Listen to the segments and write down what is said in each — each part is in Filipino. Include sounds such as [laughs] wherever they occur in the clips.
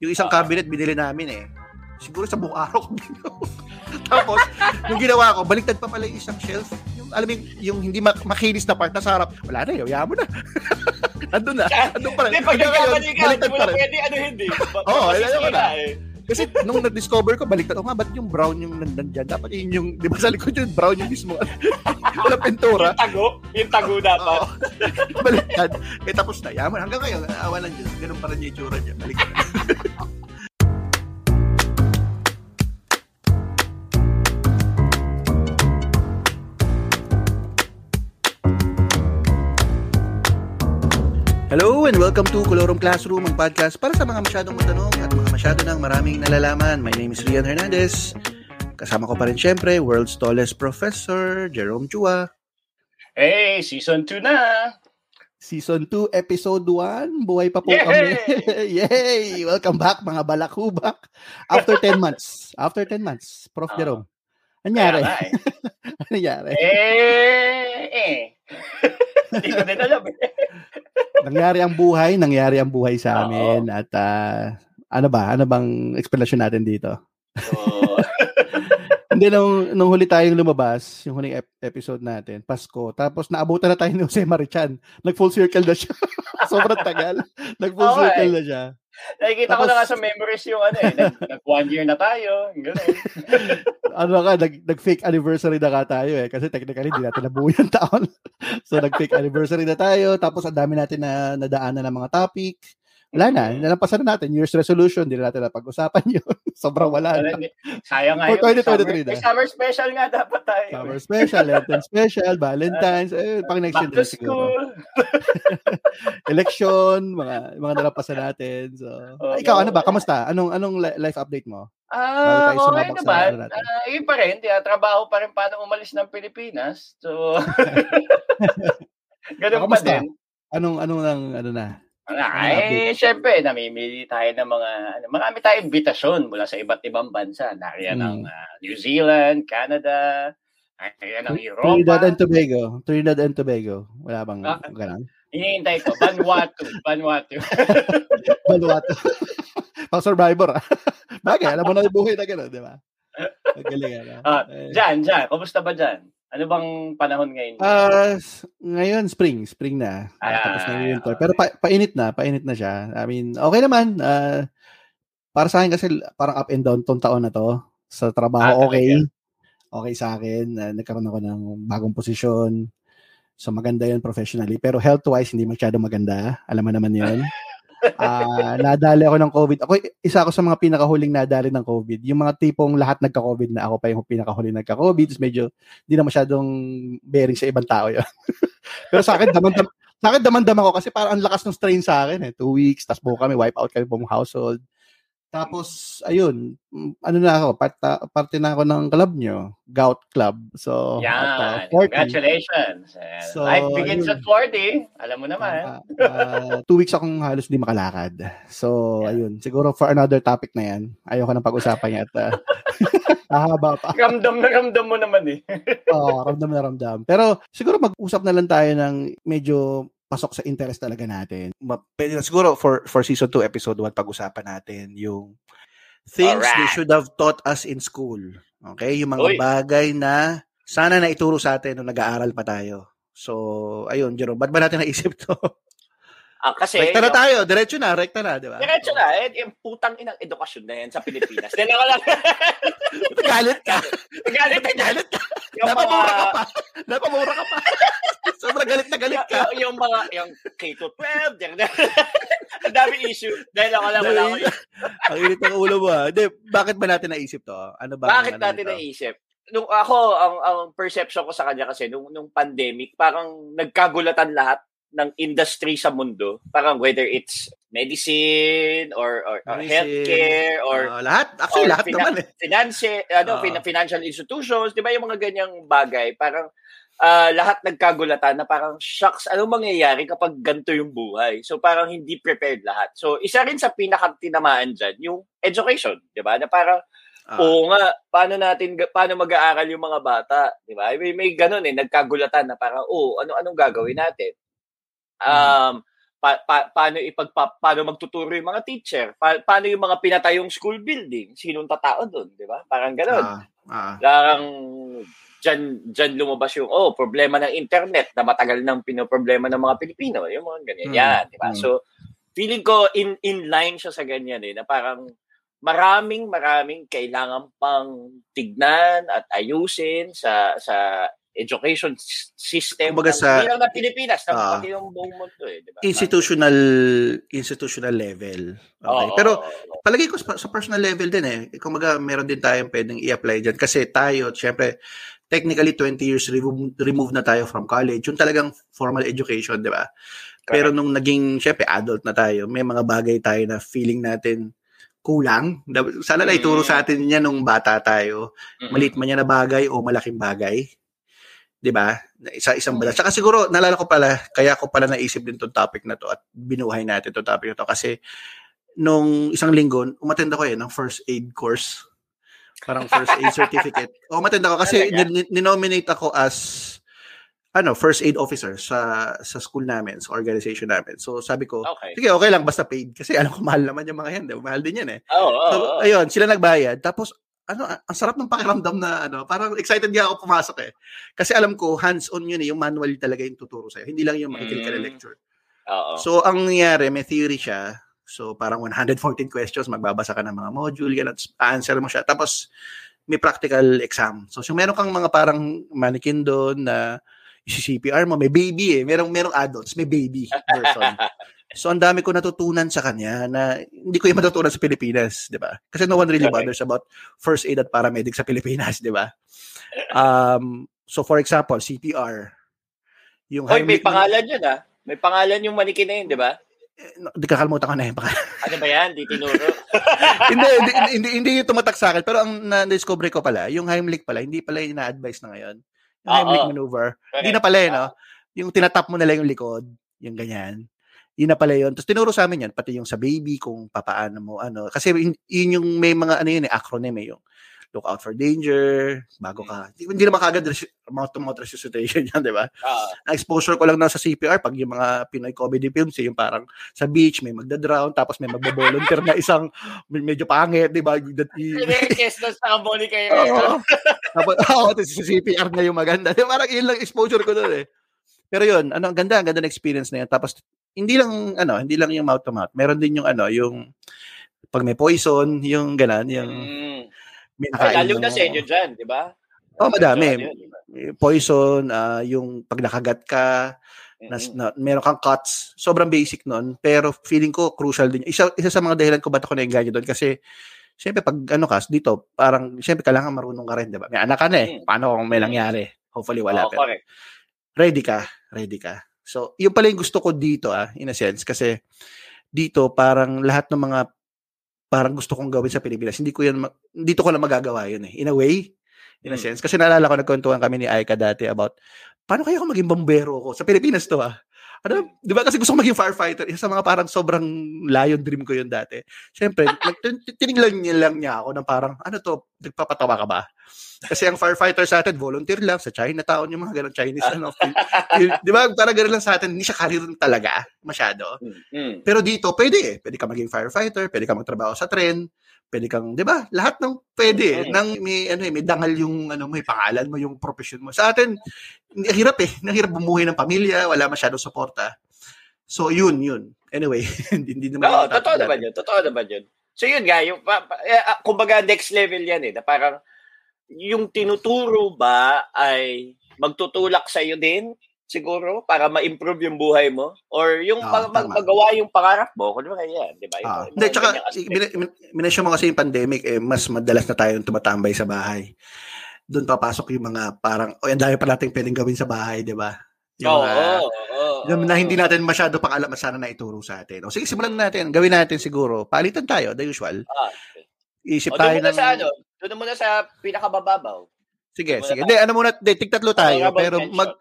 Yung isang cabinet binili namin eh. Siguro sa buong araw ko [laughs] Tapos, yung ginawa ko, baliktad pa pala yung isang shelf. Yung, alam mo yung, yung hindi mak- makinis na part na sa harap. Wala na, yaya mo na. [laughs] andun na. Andun pa rin. Hindi, pag nagkamali ka, hindi mo na pwede ano hindi. [laughs] Oo, oh, alam ko na. Eh. Kasi nung na-discover ko, baliktad. O nga, ba't yung brown yung nandan dyan? Dapat yun yung, di ba sa likod yung brown yung mismo. Wala pintura. Yung tago? Yung tago dapat. Oo. baliktad. Eh, tapos na. Yaman. Hanggang ngayon, awa lang dyan. Ganun pa rin yung itsura niya. Baliktad. Hello and welcome to Colorum Classroom, ang podcast para sa mga masyadong matanong at mga masyado ng maraming nalalaman. My name is Rian Hernandez. Kasama ko pa rin syempre, world's tallest professor, Jerome Chua. Hey, season 2 na! Season 2, episode 1. Buhay pa po Yay! kami. [laughs] Yay! Welcome back mga balakubak. After 10 [laughs] months. After 10 months. Prof. Oo. Jerome. Anyari? Eh. Ano nangyari? Eh, eh. Hindi ko din alam eh. nangyari ang buhay, nangyari ang buhay sa Oo. amin. At ah, ano ba? Ano bang explanation natin dito? So, [laughs] Hindi, nung, nung huli tayong lumabas, yung huling ep- episode natin, Pasko, tapos naabutan na tayo ni Jose Marichan. Nag-full circle na siya. [laughs] Sobrang tagal. [laughs] Nag-full eh. na siya. nakikita ko na nga sa memories yung ano eh. Nag, nag one year na tayo. Ganun. [laughs] Ano ka, nag, nag-fake anniversary na ka tayo eh. Kasi technically, hindi natin nabuo yung taon. [laughs] so, nag-fake anniversary na tayo. Tapos, ang dami natin na nadaanan ng mga topic. Wala na. Nalampasan na natin. Year's resolution. Hindi na natin napag-usapan [laughs] yun. Sobrang wala na. Sayang nga For yung 2023 summer, na. summer special nga dapat tayo. Summer special, Lenten special, Valentine's, eh, pang next year Back to na school. [laughs] Election, mga mga nalampasan natin. So, Oo. ikaw ano ba? Kamusta? Anong anong li- life update mo? Ah, tayo okay naman. ano natin. Ah, yun pa rin. Tiya, trabaho pa rin paano umalis ng Pilipinas. So, [laughs] ganun pa din. Anong anong lang ano na? Ay, syempre, namimili tayo ng mga, ano, marami tayong invitasyon mula sa iba't ibang bansa. Nariyan Hmm. ang ah, New Zealand, Canada, nariyan ang Trinidad and Europa. Tobago. Trinidad and Tobago. Wala bang Ah. ganun? Hinihintay ko, Vanuatu, [laughs] Vanuatu. [laughs] Vanuatu. Pang survivor. ah. Bagay, alam mo na yung buhay na gano'n, di ba? Magaling, ano? Ah, Eh, Diyan, diyan, kumusta ba diyan? Ano bang panahon ngayon? Ah, s- ngayon spring, spring na. Ah, Ah, tapos na yung winter. Pero pa, painit na, painit na siya. I mean, okay naman. Ah, para sa akin kasi parang up and down tong taon na to. Sa Ah, trabaho talaga? okay. Okay sa akin. Ah, nagkaroon ako ng bagong posisyon. So maganda 'yun professionally, pero health-wise hindi masyado maganda. Alam mo naman 'yun. [laughs] Ah, nadali ako ng COVID. Ako isa ako sa mga pinakahuling nadali ng COVID. Yung mga tipong lahat nagka-COVID na ako pa yung pinakahuling nagka-COVID. Medyo hindi na masyadong bearing sa ibang tao 'yon. [laughs] Pero sa akin damandam sa akin damandam ako kasi parang ang lakas ng strain sa akin eh. Two weeks, tapos buo kami, wipe out kami buong household. Tapos, ayun, ano na ako, part, parte na ako ng club nyo, Gout Club. So, at, uh, Yan. 40. Congratulations. So, life begins ayun. at 40. Alam mo naman. Ah, ah, two weeks akong halos di makalakad. So, ayun. Siguro for another topic na yan. Ayoko nang pag-usapan yan. At, [laughs] uh, ahaba pa. Ramdam na ramdam mo naman eh. Oo, ramdam na ramdam. Pero siguro mag-usap na lang tayo ng medyo pasok sa interest talaga natin. Ma- Pwede na siguro for for season 2 episode 1 pag-usapan natin yung things they Alright. should have taught us in school. Okay? Yung mga Uy. bagay na sana na ituro sa atin nung nag-aaral pa tayo. So, ayun, Jerome, ba't ba natin naisip to? [laughs] Ah, kasi, rekta na tayo, diretso na, rekta na, di ba? Diretso na, eh, yung putang inang edukasyon na yan sa Pilipinas. [laughs] Dahil ako lang, Galit ka. galit na Galit ka. Napamura ka pa. Napamura ka pa. Sobrang galit na galit ka. yung, yung mga, yung K-12, yung, [laughs] ang dami issue. Dahil ako lang, wala ko. Ang init ng ulo mo. ah. Hindi, bakit ba natin naisip to? Ano ba? Bakit natin naisip? Nung ako, ang, ang perception ko sa kanya kasi, nung, nung pandemic, parang nagkagulatan lahat ng industry sa mundo. Parang whether it's medicine or, or, or Medicine, healthcare or Ah, lahat? Actually, or lahat fina- naman eh. finance, ano, fin- financial institutions, di ba yung mga ganyang bagay, parang ah, lahat nagkagulatan na parang, shucks, anong mangyayari kapag ganito yung buhay? So parang hindi prepared lahat. So isa rin sa pinakatinamaan dyan, yung education, di ba? Na parang, Ah, oo nga, paano natin, paano mag-aaral yung mga bata? Di ba? May, may ganun eh, nagkagulatan na parang, oh, ano, anong gagawin natin? Um, pa, pa, paano ipagpa, paano magtuturo yung mga teacher, pa, paano yung mga pinatayong school building, sinong tatao doon, di ba? Parang ganoon. Ah, ah. Parang dyan, dyan lumabas yung, oh, problema ng internet na matagal nang pinoproblema ng mga Pilipino. Yung mga ganyan. Hmm. Yan, di ba? Hmm. So, feeling ko in, in line siya sa ganyan eh, na parang maraming maraming kailangan pang tignan at ayusin sa sa education system Kumbaga sa lang na Pilipinas, na uh, pati yung buong mundo eh, di ba? Institutional institutional level. Okay. Oh, Pero palagi ko sa, sa personal level din eh. Kumbaga meron din tayong pwedeng i-apply diyan kasi tayo, syempre technically 20 years remove, remove na tayo from college. Yung talagang formal education, di ba? Pero nung naging, syempre, adult na tayo, may mga bagay tayo na feeling natin kulang. Sana na ituro sa mm. atin niya nung bata tayo. Maliit man yan na bagay o malaking bagay. 'Di ba? Isa isang balance. Saka siguro nalala ko pala kaya ko pala naisip din tong topic na to at binuhay natin tong topic na to kasi nung isang linggo umattend ako eh ng first aid course. Parang first aid [laughs] certificate. O umattend ako kasi ninominate ako as ano, first aid officer sa sa school namin, sa organization namin. So sabi ko, okay. sige, okay lang basta paid kasi alam ko mahal naman yung mga yan, diba? mahal din yan eh. Oh, oh, so, oh. ayun, sila nagbayad. Tapos ano, ang sarap ng pakiramdam na ano, parang excited nga ako pumasok eh. Kasi alam ko, hands-on yun eh, yung manual talaga yung tuturo sa'yo. Hindi lang yung makikinig ka na mm. lecture. Oo. So, ang nangyari, may theory siya. So, parang 114 questions, magbabasa ka ng mga module, ganun, answer mo siya. Tapos, may practical exam. So, so meron kang mga parang mannequin doon na isi-CPR mo, may baby eh. Merong, merong adults, may baby version. [laughs] So ang dami ko natutunan sa kanya na hindi ko yung matutunan sa Pilipinas, 'di ba? Kasi no one really bothers about first aid at paramedic sa Pilipinas, 'di ba? Um, so for example, CPR. Yung Hoy, may pangalan 'yun ah. May pangalan yung manikin na 'yun, 'di ba? Eh, di kakalimutan ko na yung pangalan. [laughs] ano ba yan? Di tinuro? [laughs] hindi, hindi, hindi, hindi yung tumatak sa akin. Pero ang na-discover ko pala, yung Heimlich pala, hindi pala yung na-advise na ngayon. Yung Heimlich maneuver. Hindi na pala eh, no? Yung tinatap mo na lang yung likod, yung ganyan. Yun na pala yun. Tapos tinuro sa amin yan, pati yung sa baby, kung papaano mo, ano. Kasi yun yung may mga, ano yun eh, acronym eh, yung look out for danger, bago ka. Hindi, hindi naman kagad mouth to mouth resuscitation yan, di ba? Uh, exposure ko lang na sa CPR pag yung mga Pinoy comedy films, eh, yung parang sa beach, may magda-drown, tapos may magbo-volunteer na isang medyo pangit, di ba? Yes, na sa boli kayo. [laughs] Tapos, oh, sa CPR na yung maganda. Di, parang yun lang exposure ko doon eh. Pero yun, ano, ang ganda, ang ganda ng experience na yun. Tapos hindi lang ano, hindi lang yung mouth to mouth. Meron din yung ano, yung pag may poison, yung ganun, yung mm. may nakain. Lalo na sa inyo dyan, di ba? Oh, madami. Poison, uh, yung pag nakagat ka, na, na, meron kang cuts, sobrang basic nun, pero feeling ko crucial din. Isa, isa sa mga dahilan ko ba't ako na-engage doon kasi Siyempre, pag ano ka, dito, parang, siyempre, kailangan marunong ka rin, di ba? May anak ka na eh. Mm. Paano kung may nangyari? Hopefully, wala. Oh, pero, correct. Ready ka. Ready ka. So, yun pala yung gusto ko dito ah, in a sense. Kasi dito, parang lahat ng mga parang gusto kong gawin sa Pilipinas, hindi ko yan, dito ko lang magagawa yun eh. In a way, in a hmm. sense. Kasi naalala ko, nagkwentuhan kami ni Aika dati about, paano kaya ako maging bombero ko? Sa Pilipinas to ah. Ano, di ba kasi gusto ko maging firefighter. Isa sa mga parang sobrang layon dream ko yun dati. Siyempre, [laughs] tiniglan niya lang niya ako ng parang, ano to, nagpapatawa ka ba? Kasi ang firefighter sa atin, volunteer lang sa Chinatown, yung mga ganong Chinese, ano. di ba? Parang gano'n lang sa atin, hindi siya career talaga, masyado. Mm-hmm. Pero dito, pwede eh. Pwede ka maging firefighter, pwede ka magtrabaho sa tren, pwede kang, 'di ba? Lahat ng pwede eh. Nang may ano eh, may dangal yung ano, may pangalan mo, yung profession mo. Sa atin, hirap eh. Nahirap bumuhay ng pamilya, wala masyado suporta. So, yun, yun. Anyway, [laughs] hindi, hindi naman. Oo, totoo naman yun. Totoo naman yun. So, yun nga, yung, pa, pa, eh, ah, kumbaga, next level yan eh, na parang, yung tinuturo ba ay magtutulak sa iyo din siguro para ma-improve yung buhay mo or yung oh, mag- magawa yung pangarap mo kung ano yan, di ba? Ah. Hindi, tsaka minensyon mo kasi yung pandemic eh mas madalas na tayong tumatambay sa bahay. Doon papasok yung mga parang o oh, ang dami pa nating pwedeng gawin sa bahay, di ba? Yung, oh, oh, yung na hindi natin masyado pang alam sana na ituro sa atin. O sige, simulan natin. Gawin natin siguro. Palitan tayo, the usual. Ah, okay. Isip o, tayo ng... Sa ano, doon muna sa pinakabababaw. Sige, sige. Hindi, ano muna, de, tigtatlo tayo, pero mag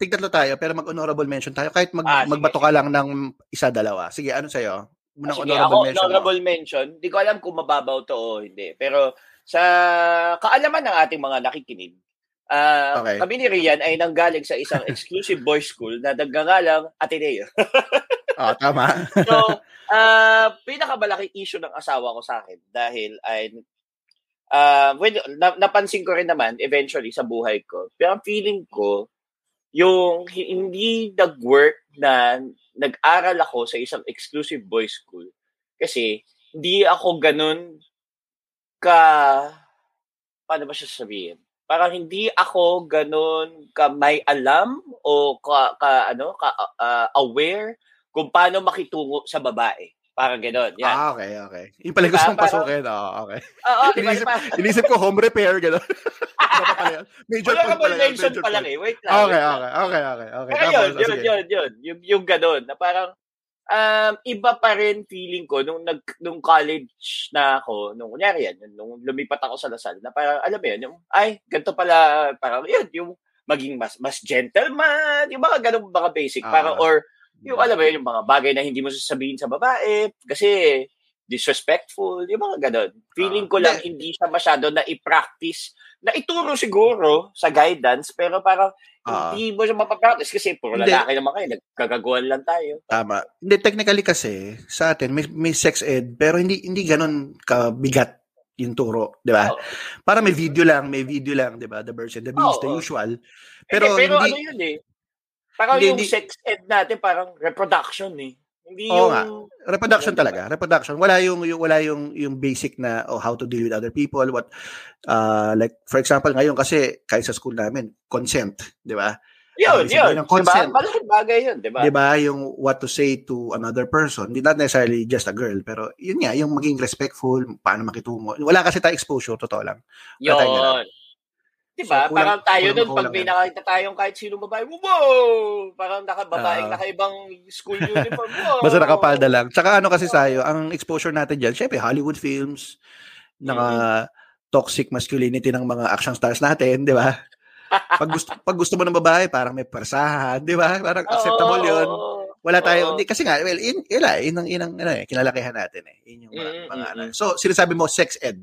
tigtatlo tayo, pero mag-honorable mention tayo kahit mag, ah, magbato ka lang ng isa dalawa. Sige, ano sa'yo? Unang ah, sige, honorable ako, mention. Honorable mo. mention. Hindi ko alam kung mababaw to o hindi. Pero sa kaalaman ng ating mga nakikinig, Uh, okay. Kami ni Rian ay nanggaling sa isang [laughs] exclusive boys school na nagngangalang Ateneo. oh, tama. [laughs] so, uh, pinakamalaki issue ng asawa ko sa akin dahil ay uh, when, na, napansin ko rin naman eventually sa buhay ko. Pero feeling ko, yung hindi nag-work na nag-aral ako sa isang exclusive boys school. Kasi hindi ako ganun ka paano ba siya sabihin? Parang hindi ako ganun ka may alam o ka, ka ano ka uh, aware kung paano makitungo sa babae. Parang gano'n. Yan. Ah, okay, okay. Yung pala diba? mong pasukin. Oo, oh, okay. Oo, uh, diba, inisip, inisip ko home repair, gano'n. [laughs] Major Wala point pala mention pa lang eh. Wait lang. Okay, okay, okay, okay. okay. Pero yun, yun, yun, yun. Yung, yung gano'n, na parang, um, iba pa rin feeling ko nung nag nung college na ako, nung kunyari yan, nung lumipat ako sa Lasal, na parang alam mo yun, yung ay, ganito pala, parang yun, yung maging mas mas gentleman, yung mga ganung mga basic, uh, parang or yung alam mo yun, yung mga bagay na hindi mo sasabihin sa babae kasi disrespectful, yung mga ganon. Feeling ko lang hindi siya masyado na i-practice, na ituro siguro sa guidance, pero parang uh, hindi mo siya mapapractice kasi puro hindi. lalaki naman kayo, nagkagaguan lang tayo. Tama. Hindi, technically kasi, sa atin, may, may sex ed, pero hindi hindi ganon kabigat yung turo, di ba? Oh. Para may video lang, may video lang, di ba? The birds and the bees, oh, the usual. Pero, hindi, pero hindi, ano yun eh, Parang hindi, yung hindi, sex ed natin parang reproduction eh. Hindi Oo yung nga. Reproduction talaga. Reproduction. Wala yung, yung wala yung yung basic na oh, how to deal with other people, what uh like for example ngayon kasi kahit sa school namin, consent, 'di ba? Yun, yun. Ng consent. Diba? Malaking bagay yun, di ba? Di ba? Yung what to say to another person. Not necessarily just a girl, pero yun nga, yung maging respectful, paano makitungo. Wala kasi tayo exposure, totoo lang. Yun. Diba? So, parang tayo doon, pag may nakita tayong kahit sino babae, wow! Parang nakababaeng uh, nakaibang school uniform. [laughs] Wow! Basta nakapalda lang. Tsaka ano kasi sayo, ang exposure natin dyan, syempre Hollywood films, naka mm-hmm. toxic masculinity ng mga action stars natin, di ba? pag gusto pag gusto mo ng babae, parang may persahan, di ba? Parang [laughs] acceptable 'yun. Wala tayo, hindi kasi nga well, in, ila, in, in, in, ano eh, kinalakihan natin eh. Yun yung mga, mm-hmm. mga ano. So, sinasabi mo sex ed.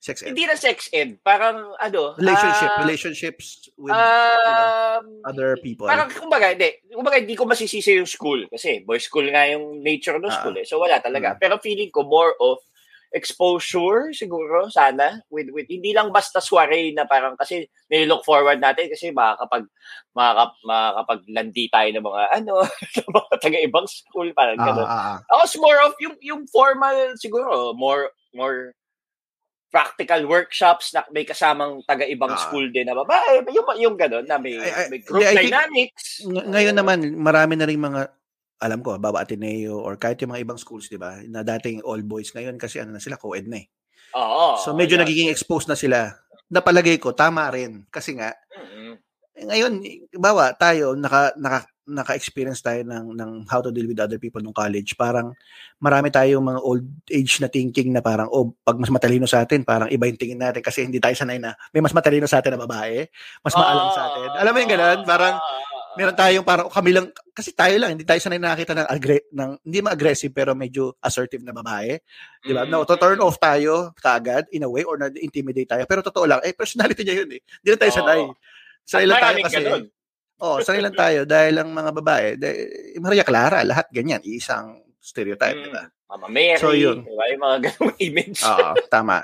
Sex ed. Hindi na sex ed. Parang, ano, Relationship. Uh, relationships with um, you know, other people. Parang, kumbaga, hindi. Kumbaga, hindi ko masisisi yung school. Kasi, boys school nga yung nature ng school uh, eh. So, wala talaga. Uh, Pero feeling ko more of exposure siguro sana with with hindi lang basta soiree na parang kasi nilook forward natin kasi makakapag makakap, makapaglandi tayo ng mga ano [laughs] mga taga ibang school parang uh, gano'n. Uh, uh, more of yung yung formal siguro more more practical workshops na may kasamang taga-ibang uh, school din na babae. Yung, yung gano'n na may, I, may group I, dynamics. Think, ngayon naman, marami na rin mga alam ko, Baba Ateneo or kahit yung mga ibang schools, di ba, na dating all boys ngayon kasi ano na sila, co-ed na eh. Oo. So medyo yeah. nagiging exposed na sila. Napalagay ko, tama rin. Kasi nga, mm-hmm. ngayon, bawa tayo, naka, naka, naka-experience tayo ng, ng how to deal with other people nung college, parang marami tayong mga old age na thinking na parang, oh, pag mas matalino sa atin, parang iba yung tingin natin kasi hindi tayo sanay na may mas matalino sa atin na babae, mas maalam sa atin. Alam mo yung ganun? Parang, meron tayong parang kami lang, kasi tayo lang, hindi tayo sanay nakakita ng, agre- ng hindi ma-aggressive pero medyo assertive na babae. Di ba? Mm-hmm. No, to turn off tayo kaagad in a way or na-intimidate tayo. Pero totoo lang, eh, personality niya yun eh. Hindi na tayo sanay. Sanay lang tayo kasi. Ganun oh, sanay lang tayo dahil ang mga babae, dahil, Maria Clara, lahat ganyan, isang stereotype, mm, diba? Mama Mary, so, yun. diba? Yung mga ganung [laughs] image. Oo, tama.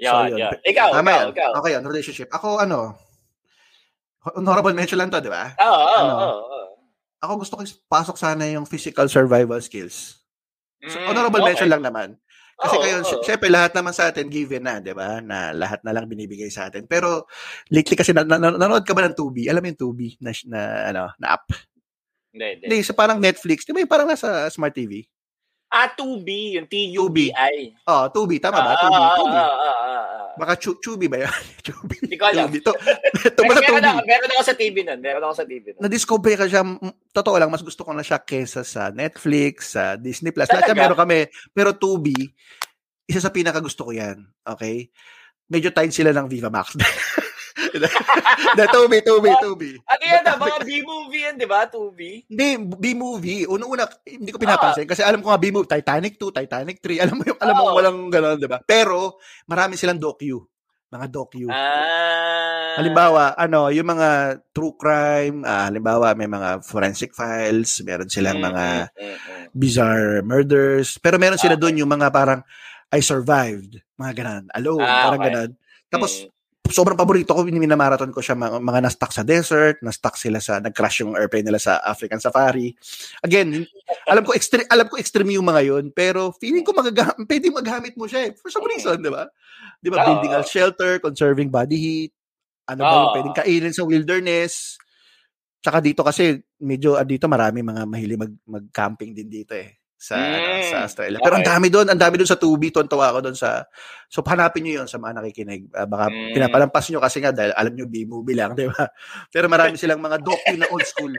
Yan, so, yun. yan. Ikaw, tama ikaw, ikaw. Okay, on relationship. Ako, ano, honorable mention lang to, di ba? Oo, oh, ano, oh, oh, Ako gusto ko pasok sana yung physical survival skills. So, mm, honorable okay. mention lang naman. Kasi oh, ngayon, oh. syempre lahat naman sa atin given na, 'di ba? Na lahat na lang binibigay sa atin. Pero lately kasi na, na, nanonood ka ba ng Tubi? Alam mo yung Tubi na, na ano, na app? Hindi, hindi. so parang Netflix, 'di ba? Parang nasa Smart TV. Ah, Tubi, yung T-U-B-I. Oh, Tubi, tama ba? Tubi, ah, Tubi. Ah, ah, ah, ah. Baka chu- Chubi ba yan? Chubi. [laughs] Hindi ko alam. Ito, ito [laughs] meron, meron, ako, meron ako sa TV nun. Meron ako sa TV nun. Na-discover ka siya, totoo lang, mas gusto ko na siya kesa sa Netflix, sa Disney Plus. Lahat siya meron kami. Pero Tubi, isa sa pinaka gusto ko yan. Okay? Medyo tied sila ng Viva Max. [laughs] na Tubi, Tubi, Tubi. Ano yan na? Mga B-movie yan, di ba? Tubi? Hindi, B-movie. Una-una, hindi ko pinapansin. Ah. Kasi alam ko nga B-movie, Titanic 2, Titanic 3. Alam mo yung, alam mo oh. walang gano'n, di ba? Pero, marami silang docu mga docu. Ah. Halimbawa, ano, yung mga true crime, ah, halimbawa may mga forensic files, meron silang Mm, mga mm, mm, mm. bizarre murders, pero meron sila Okay. doon yung mga parang I survived, mga ganun, alone, Ah, parang okay. ganun. Tapos Mm. Sobrang paborito ko, minamarathon ko siya mga, mga na-stuck sa desert, na-stuck sila sa, nag-crash yung airplane nila sa African Safari. Again, alam ko extreme, alam ko extreme yung mga yun, pero feeling ko magaga- pwede magamit mo siya eh, for some reason, di ba? Di ba, building a shelter, conserving body heat, ano ba yung pwedeng kainin sa wilderness. Tsaka dito kasi, medyo ah, dito marami mga mahilig mag, mag-camping din dito eh sa ano, Mm. sa Australia. Pero ang Okay. dami doon, ang dami doon sa Tubi, tuwa ako doon sa So hanapin niyo 'yon sa mga nakikinig. Ah, baka Mm. pinapalampas niyo kasi nga dahil alam niyo B-movie lang, [laughs] 'di ba? Pero marami silang mga docu na old school.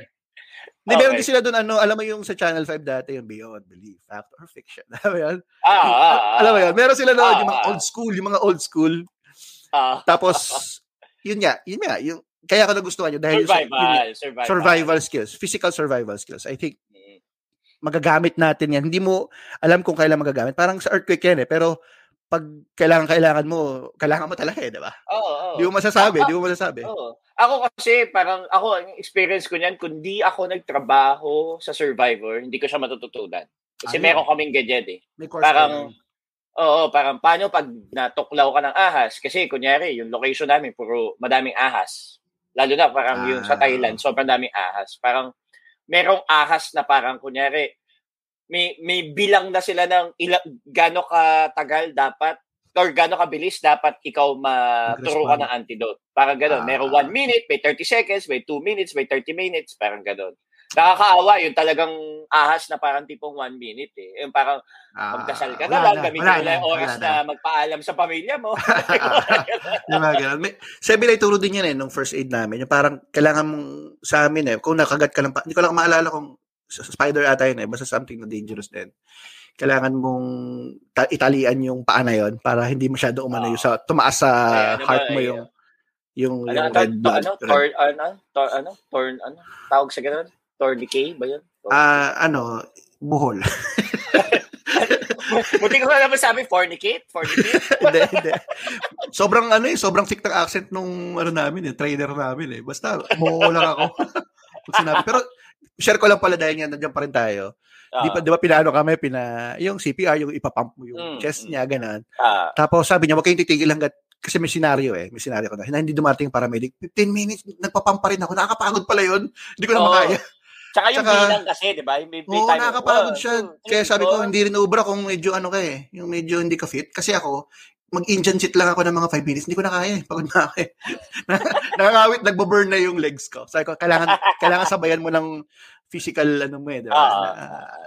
Hindi, meron Okay. din sila doon, ano, alam mo yung sa Channel 5 dati, yung Beyond Belief, Fact or Fiction. [laughs] Alam mo yun? Ah, ah, ah. alam mo yun? Meron sila doon, Ah, yung mga ah. old school, yung mga old school. Ah. Tapos, [laughs] yun nga, yun nga, yung, kaya ko nagustuhan yun dahil survival, yun, survival. survival skills, physical survival skills. I think. Magagamit natin yan. Hindi mo alam kung kailan magagamit. Parang sa earthquake yan eh. Pero pag kailangan kailangan mo, kailangan mo talaga eh, di ba? Oo, oo. Di mo masasabi, Ah, di mo masasabi. Oo. Ako kasi parang ako ang experience ko niyan kundi ako nagtrabaho sa Survivor, hindi ko siya matututunan. Kasi Ayun. meron kaming ganyan eh. May course Parang ka Oo, parang paano pag natuklaw ka ng ahas kasi kunyari yung location namin puro madaming ahas. Lalo na parang yung sa Ah. Thailand, sobrang daming ahas. Parang merong ahas na parang kunyari may may bilang na sila ng ila, gaano katagal dapat or gaano kabilis dapat ikaw maturo ka ng antidote. Parang gano'n. Ah. Merong 1 minute, may 30 seconds, may 2 minutes, may 30 minutes. Parang gano'n. Nakakaawa yung talagang ahas na parang tipong 1 minute eh. Yung parang Ah, magdasal ka na lang, gamitin mo lang yung oras na. magpaalam sa pamilya mo. [laughs] Mga ganun. May, sabi na ituro din yan eh, nung first aid namin. Yung parang kailangan mong, sa amin eh, kung nakagat ka lang, pa- hindi ko lang maalala kung sa- spider ata yun eh, basta something na dangerous din. Kailangan mong ta- italian yung paa na yun para hindi masyado umano yung sa, tumaas sa Ay, ano ba, heart mo ay, yung yung, ano, yung ano, red blood. ano, torn, ano, tor, ano, torn, ano, tawag sa ganun? Tourniquet ba yun? Ah, ano, buhol. [laughs] Buti ko na naman sabi, fornicate? Fornicate? [laughs] hindi, hindi. Sobrang ano eh, sobrang thick ng accent nung ano namin eh, trainer namin eh. Basta, umuho lang ako. [laughs] Pag sinabi. Pero, share ko lang pala dahil nga nandiyan pa rin tayo. Di pa, di ba pinano kami, pina, yung CPR, yung ipapump mo yung Mm, chest niya, ganun. Ah, Tapos sabi niya, wag kayong titigil hanggat, kasi may senaryo eh, may senaryo ko na, na hindi dumating yung paramedic, 15 minutes, nagpapump pa rin ako, nakakapagod pala yun, hindi ko na Oo. makaya. Tsaka yung Tsaka- bilang kasi, di ba? Yung may, may Oo, time, nakakapagod siya. three, Kaya sabi ko, hindi rin ubra kung medyo ano ka eh, yung medyo hindi ka fit. Kasi ako, mag-engine sit lang ako ng mga 5 minutes, hindi ko na kaya eh, pagod na ako eh. [laughs] Nakakawit, nagbo-burn na yung legs ko. Sabi ko, kailangan, kailangan sabayan mo ng physical ano mo eh, di ba? Ah,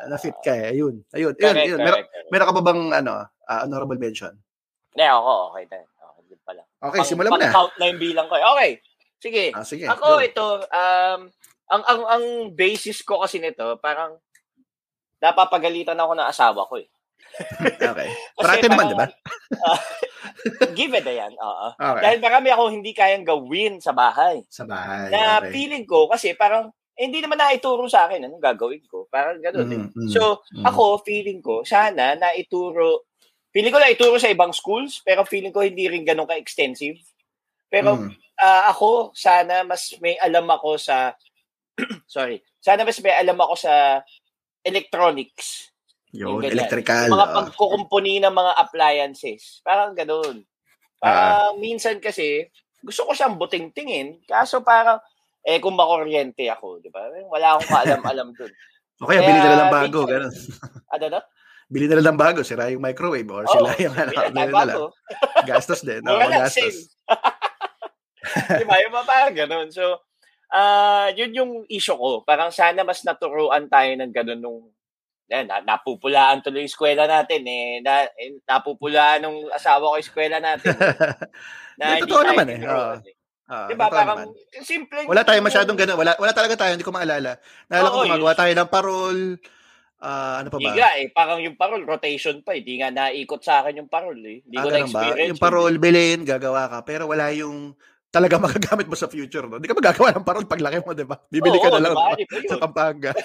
na, na fit ka eh. Ayun, ayun, ayun, Correct, ayun. Meron, meron ka ba bang ano, ah, honorable mention? Hindi, ako, okay na. Okay, pala. Okay, simulan mo na. count na yung bilang ko. eh. Okay, sige. Ah, sige. Ako go. ito, um, ang, ang, ang basis ko kasi nito, parang napapagalitan ako ng asawa ko eh. [laughs] Okay. Kasi Parati naman, di ba? Ah, give it yan, oo. Okay. Dahil marami ako hindi kayang gawin sa bahay. Sa bahay. na okay. feeling ko, kasi parang, eh, hindi naman naituro sa akin anong gagawin ko. Parang gano'n eh. Mm, mm, So, mm. ako, feeling ko, sana naituro, feeling ko naituro sa ibang schools, pero feeling ko hindi rin ganun ka-extensive. Pero Mm. ah, ako, sana mas may alam ako sa, [clears throat] sorry, sana mas may alam ako sa electronics. Yun, yung electrical. mga oh. pagkukumpuni ng mga appliances. Parang ganun. Ah. Parang minsan kasi, gusto ko siyang buting-tingin, kaso parang, eh kung makuryente ako, di ba? Wala akong kaalam-alam dun. [laughs] O kaya, bili na lang bago. Ganun. Ano na? Bili na lang ng bago. Sira yung microwave or Oo, sila yung ano. Bili na lang. Gastos din. [laughs] No, gastos. sale. [laughs] di ba? Yung mga parang ganun. So, ah yun yung issue ko. Parang sana mas naturuan tayo ng ganun nung eh, na, napupulaan tuloy yung eskwela natin eh. Na, eh, napupulaan ng asawa ko yung eskwela natin. [laughs] na Hindi, hindi totoo naman eh. tinuruan eh. Ah, Di ba? totoo Parang naman. simple. Wala tayo masyadong ganun. Wala, wala talaga tayo. Hindi ko maalala. Naalala ko Oo, gumagawa tayo ng parol. Ah, ano pa ba? nga eh. Parang yung parol, rotation pa eh. Hindi nga naikot sa akin yung parol eh. Hindi Ah, ko ba? na-experience. Yung parol, bilhin, gagawa ka. Pero wala yung talaga [laughs] magagamit mo sa future. No? Hindi ka magagawa ng parol paglaki mo, di ba? Bibili ka Oo, na lang diba? sa Pampanga. [laughs]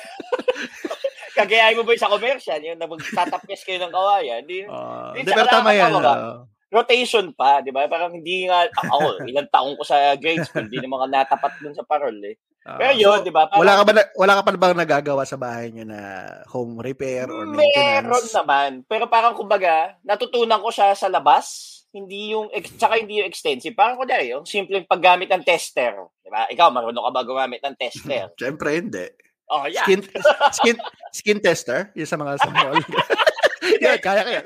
Kagayahin mo ba yung sa commercial? Yung na magtatapyas kayo ng kawayan? Hindi, Ah, Hindi, pero tama yan. ah. rotation pa, di ba? Parang hindi nga, ako, [laughs] ilang taong ko sa grade school, hindi naman ka natapat dun sa parol eh. Ah, Pero yun, so, di ba? wala ka ba na, wala ka pa bang nagagawa sa bahay niyo na home repair or maintenance? Meron naman. Pero parang kumbaga, natutunan ko siya sa labas. Hindi yung, tsaka hindi yung extensive. Parang kunyari, yung simpleng paggamit ng tester. Di ba? Ikaw, marunong ka ba gumamit ng tester? [laughs] Siyempre, hindi. Oh, yeah. Skin, skin, skin tester, yung sa mga sa mall. [laughs] yan, kaya kaya.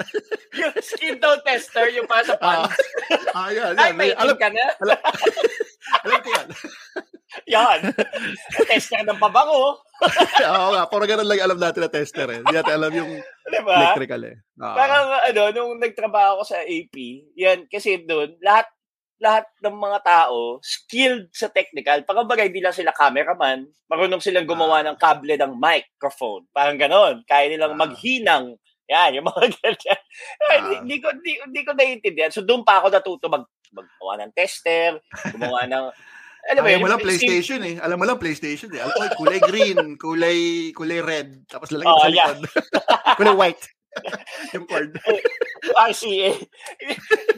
yung skin tone tester, yung para sa Ah, pants. ah, yan, Ay, yan. may Alam, ka na. alam [laughs] ko yan. Yan. tester ng pabango. [laughs] Oo nga, puro ganun lang alam natin na tester eh. Hindi natin alam yung Di ba? electrical eh. Ah. Parang ano, nung nagtrabaho ko sa AP, yan, kasi doon, lahat lahat ng mga tao skilled sa technical. Pagkabaga, hindi lang sila cameraman, marunong silang gumawa ng kable ng microphone. Parang ganon. Kaya nilang Ah. maghinang. Yan, yung mga [laughs] ganyan. Ah. Hindi ko, hindi, hindi ko naiintindihan. So, doon pa ako natuto mag, maggawa ng tester, gumawa ng, alam mo Ayaw mo lang PlayStation eh. Alam mo lang PlayStation eh. Alam mo, kulay green, [laughs] kulay kulay red, tapos lalagyan Oh, sa yeah. likod. [laughs] kulay white. [laughs] yung cord. RCA.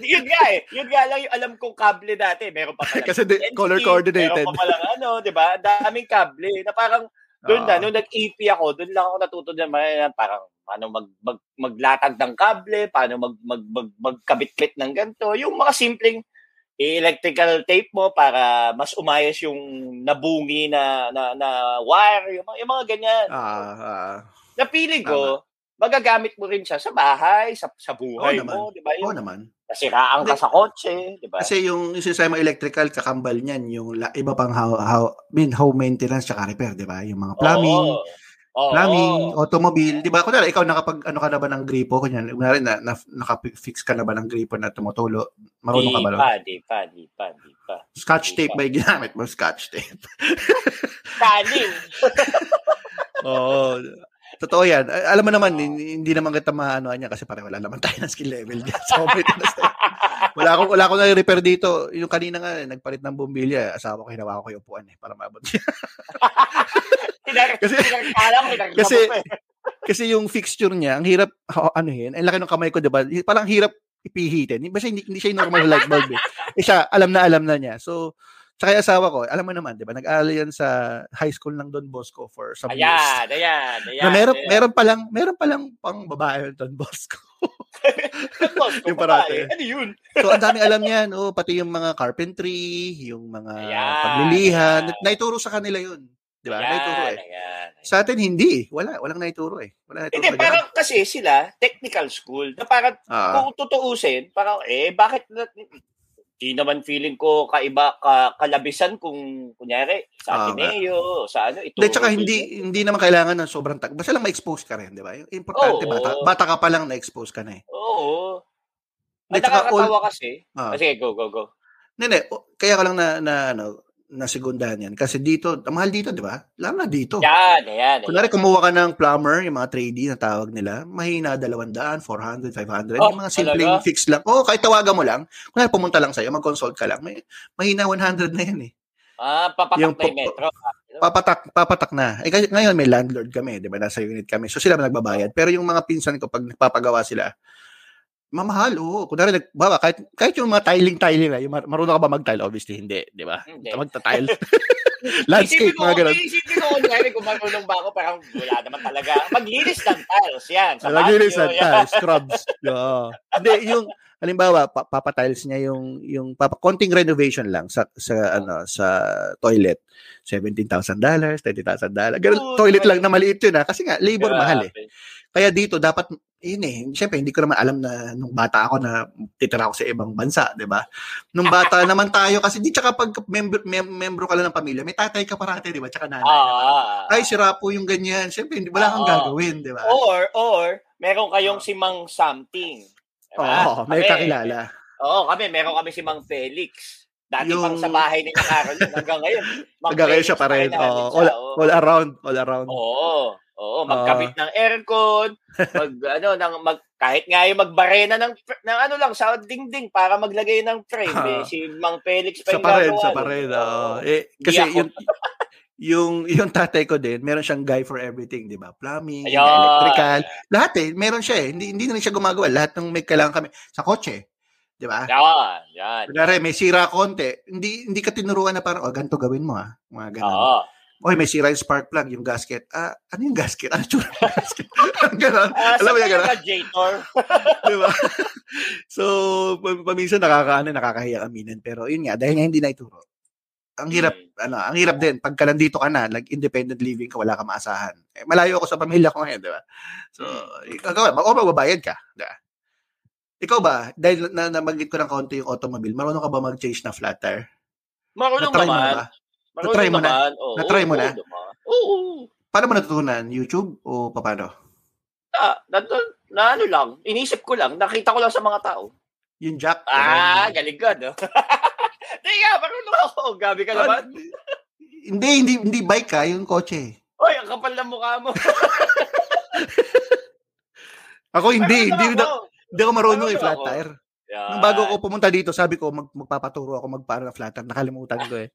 yun nga eh. Yun nga lang yung alam kong kable dati. Meron pa pala. Kasi di- color coordinated. Meron pa pala ano, di ba? Daming kable. Na parang, doon na, Ah. nung nag-AP ako, doon lang ako natuto na parang paano mag, mag, maglatag ng kable, paano mag, mag, mag, magkabit-bit ng ganito. Yung mga simpleng electrical tape mo para mas umayos yung nabungi na na, na wire, yung, mga- yung mga ganyan. Ah, ah. Na feeling ko, magagamit mo rin siya sa bahay, sa, sa buhay Oo naman. mo, di ba? Oo naman. nasiraan ka sa kotse, di ba? Kasi yung, yung sinasabi mo electrical, kakambal niyan, yung la, iba pang how, how, I mean, home maintenance tsaka repair, di ba? Yung mga plumbing, Oo. Oo. plumbing, automobile, di ba? Kunwari, ikaw nakapag, ano ka na ba ng gripo? Kunwari, kunwari na, na, nakafix ka na ba ng gripo na tumutulo? Marunong ka ba? Di pa, di pa, di pa, di pa. Scotch Di tape pa. ba ginamit mo? Scotch tape. Kanin. [laughs] Oo. Totoo yan. Alam mo naman, hindi, naman kita maano niya kasi pare wala naman tayo ng skill level dyan. [laughs] So, wala akong wala akong na-repair dito. Yung kanina nga nagpalit ng bumbilya, asawa ko hinawakan ko yung upuan eh para maabot. Pinar- [laughs] Kasi- kasi- kasi yung fixture niya, ang hirap ho- ano yun. Ang laki ng kamay ko, 'di ba? Parang hirap ipihitin. Basta hindi, hindi siya yung normal light bulb eh. eh siya, alam na alam na niya. So, Tsaka yung asawa ko, alam mo naman, di ba? Nag-aaral yan sa high school ng Don Bosco for some years. Ayan, ayan, ayan. Na meron, ayan. meron pa lang, meron pa lang pang babae yung Don Bosco. [laughs] Boss, yung yung parate. Ano yun? So, ang daming alam niyan. Oh, pati yung mga carpentry, yung mga Ayan, paglilihan. ayan. Naituro sa kanila yun. Di ba? Naituro Ayan, eh. ayan. Sa atin, hindi. Wala. Walang naituro eh. Wala naituro. Hindi, sa parang kasi sila, technical school, na parang Ah, kung tutuusin, parang, eh, bakit na, di naman feeling ko kaiba, ka, kalabisan kung, kunyari, sa Ah, Ateneo, sa ano, ito. Hindi, tsaka hindi, hindi naman kailangan ng sobrang tag. Basta lang ma-expose ka rin, di ba? Importante, Oo. bata, bata ka pa lang na-expose ka na eh. Oo. Tsaka nakakatawa kasi, Ah. ah. sige, go, go, go. Hindi, o- kaya ka lang na, na, ano, nasegundahan yan. Kasi dito, mahal dito, di ba? Lalo na dito. Yan, ayan. Oh. Kunwari, kumuha ka ng plumber, yung mga tradie na tawag nila, mahina 200, 400, 500. Oh, yung mga simpleng talaga? fix lang. Oo, kahit tawagan mo lang. Kunwari, pumunta lang sa'yo, mag-consult ka lang. May, mahina 100 na yan eh. Ah, papatak Yung na yung metro. Papatak, papatak na. Eh, kasi ngayon may landlord kami, di ba? Nasa unit kami. So sila nagbabayad. Pero yung mga pinsan ko, pag nagpapagawa sila, mamahal, oo. Kunwari, nag, bawa, kahit, kahit yung mga tiling-tiling na, yung mar- marunong ka ba mag-tile? Obviously, hindi, di ba? Hindi. Magta-tile. [laughs] Landscape, Isipin mga ganun. Isipin ko, kunyari, kung marunong ba ako, parang wala naman talaga. Maglinis ng tiles, yan. Sa Naglinis patio, ng tiles, scrubs. Oo. Hindi, yung, halimbawa, pa- papatiles niya yung, yung papa, konting renovation lang sa, sa, ano, sa toilet. $17,000, $20,000. Ganun, Oo, toilet diba? lang na maliit yun ha. Kasi nga, labor Grabe. mahal eh. Kaya dito, dapat, yun eh, siyempre, hindi ko naman alam na nung bata ako na titira ako sa ibang bansa, di ba? Nung bata [laughs] naman tayo, kasi di tsaka pag member, mem- membro ka lang ng pamilya, may tatay ka parati, di ba? Tsaka nanay. Ah, Ay, sira po yung ganyan. Siyempre, hindi, wala kang Oo. gagawin, di ba? Or, or, meron kayong si Mang something. Oo, Diba? may Kami- kakilala. Oo, kami, meron kami si Mang Felix. Dati Yung- pang sa bahay ni Carol hanggang ngayon. Hanggang ngayon siya pa rin. siya, all, all around, all around. Oo. Oo, magkabit ng aircon, mag [laughs] ano ng mag kahit nga yung magbarena ng ng ano lang sa dingding para maglagay ng frame eh, si Mang Felix pa Sa yung pa rin, gagawa sa nun. pa rin. Oo. oo. Eh, kasi yung, yung, [laughs] yung tatay ko din, meron siyang guy for everything, di ba? Plumbing, Ayun. electrical. Lahat eh, meron siya eh. Hindi, hindi na rin siya gumagawa. Lahat ng may kailangan kami. Sa kotse. Di ba? Yan, yan. Kunwari, may sira konti, hindi hindi ka tinuruan na parang, oh, ganito gawin mo ah. Mga ganun. Oo. Oy, may sira yung spark plug, yung gasket. Ah, ano yung gasket? Ano tsura ng gasket? [laughs] Ganon. Ah, Alam mo yung ganon? radiator. [laughs] Di ba? so, pa- paminsan nakakaano, nakakahiya aminin. Pero yun nga, dahil nga hindi na ituro. Ang hirap, Hmm. ano, ang hirap din. Pagka nandito ka na, like independent living ka, wala ka maasahan. Eh, malayo ako sa pamilya ko ngayon, di ba? So, ikaw, o magbabayad ka. Di ba? Ikaw ba, dahil na, nabanggit ko ng konti yung automobile, marunong ka ba mag-change na flat tire? Marunong naman. ba? Na-try mo na? Oo, Na-try mo oo, na? naman. Oo. Paano mo natutunan? YouTube o paano? Ah, na, na, na ano lang, inisip ko lang, nakita ko lang sa mga tao. Yung jack? Ah, galing ka, no? [laughs] Nga, marunong ako. Gabi ka Ah, naman. hindi, hindi, hindi bike ka, yung kotse. Oy, ang kapal ng mukha mo. [laughs] Ako hindi, hindi, Marunong hindi, ako. hindi ako marunong Marunong flat ako. tire. Yan. Nung bago ako pumunta dito, sabi ko, mag, magpapaturo ako magpaano ng flat tire. Nakalimutan ko eh.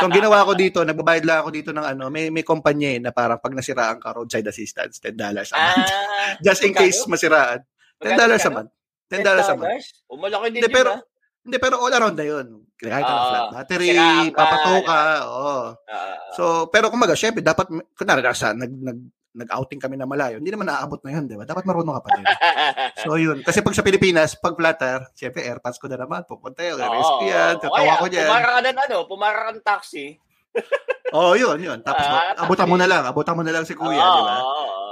So, ang ginawa ko dito, nagbabayad lang ako dito ng ano, may, may kumpanya eh, na parang pag nasiraan ka, roadside assistance, $10 a month. Ah, [laughs] Just in case masiraan. $10 a month. $10 a month. O, malaki din Hindi, yun, pero, ah. hindi, pero all around na yun. Kahit Ah, flat battery, siraan ka, papato ka, oo. Ah, So, pero kumaga, syempre, dapat, kunwari, nasa, nag, nag, nag-outing kami na malayo, hindi naman naaabot na yun, di ba? Dapat marunong ka pa din. So, yun. Kasi pag sa Pilipinas, pag flat tire, syempre, airpads ko na naman, pupunta yun, Oo, rescue yan, tatawa ko dyan. Pumara ka ng ano, pumara ka ng taxi. [laughs] Oo, yun, yun. Tapos, Ah, abutan mo na lang, abutan mo na lang si kuya, Oo, di ba?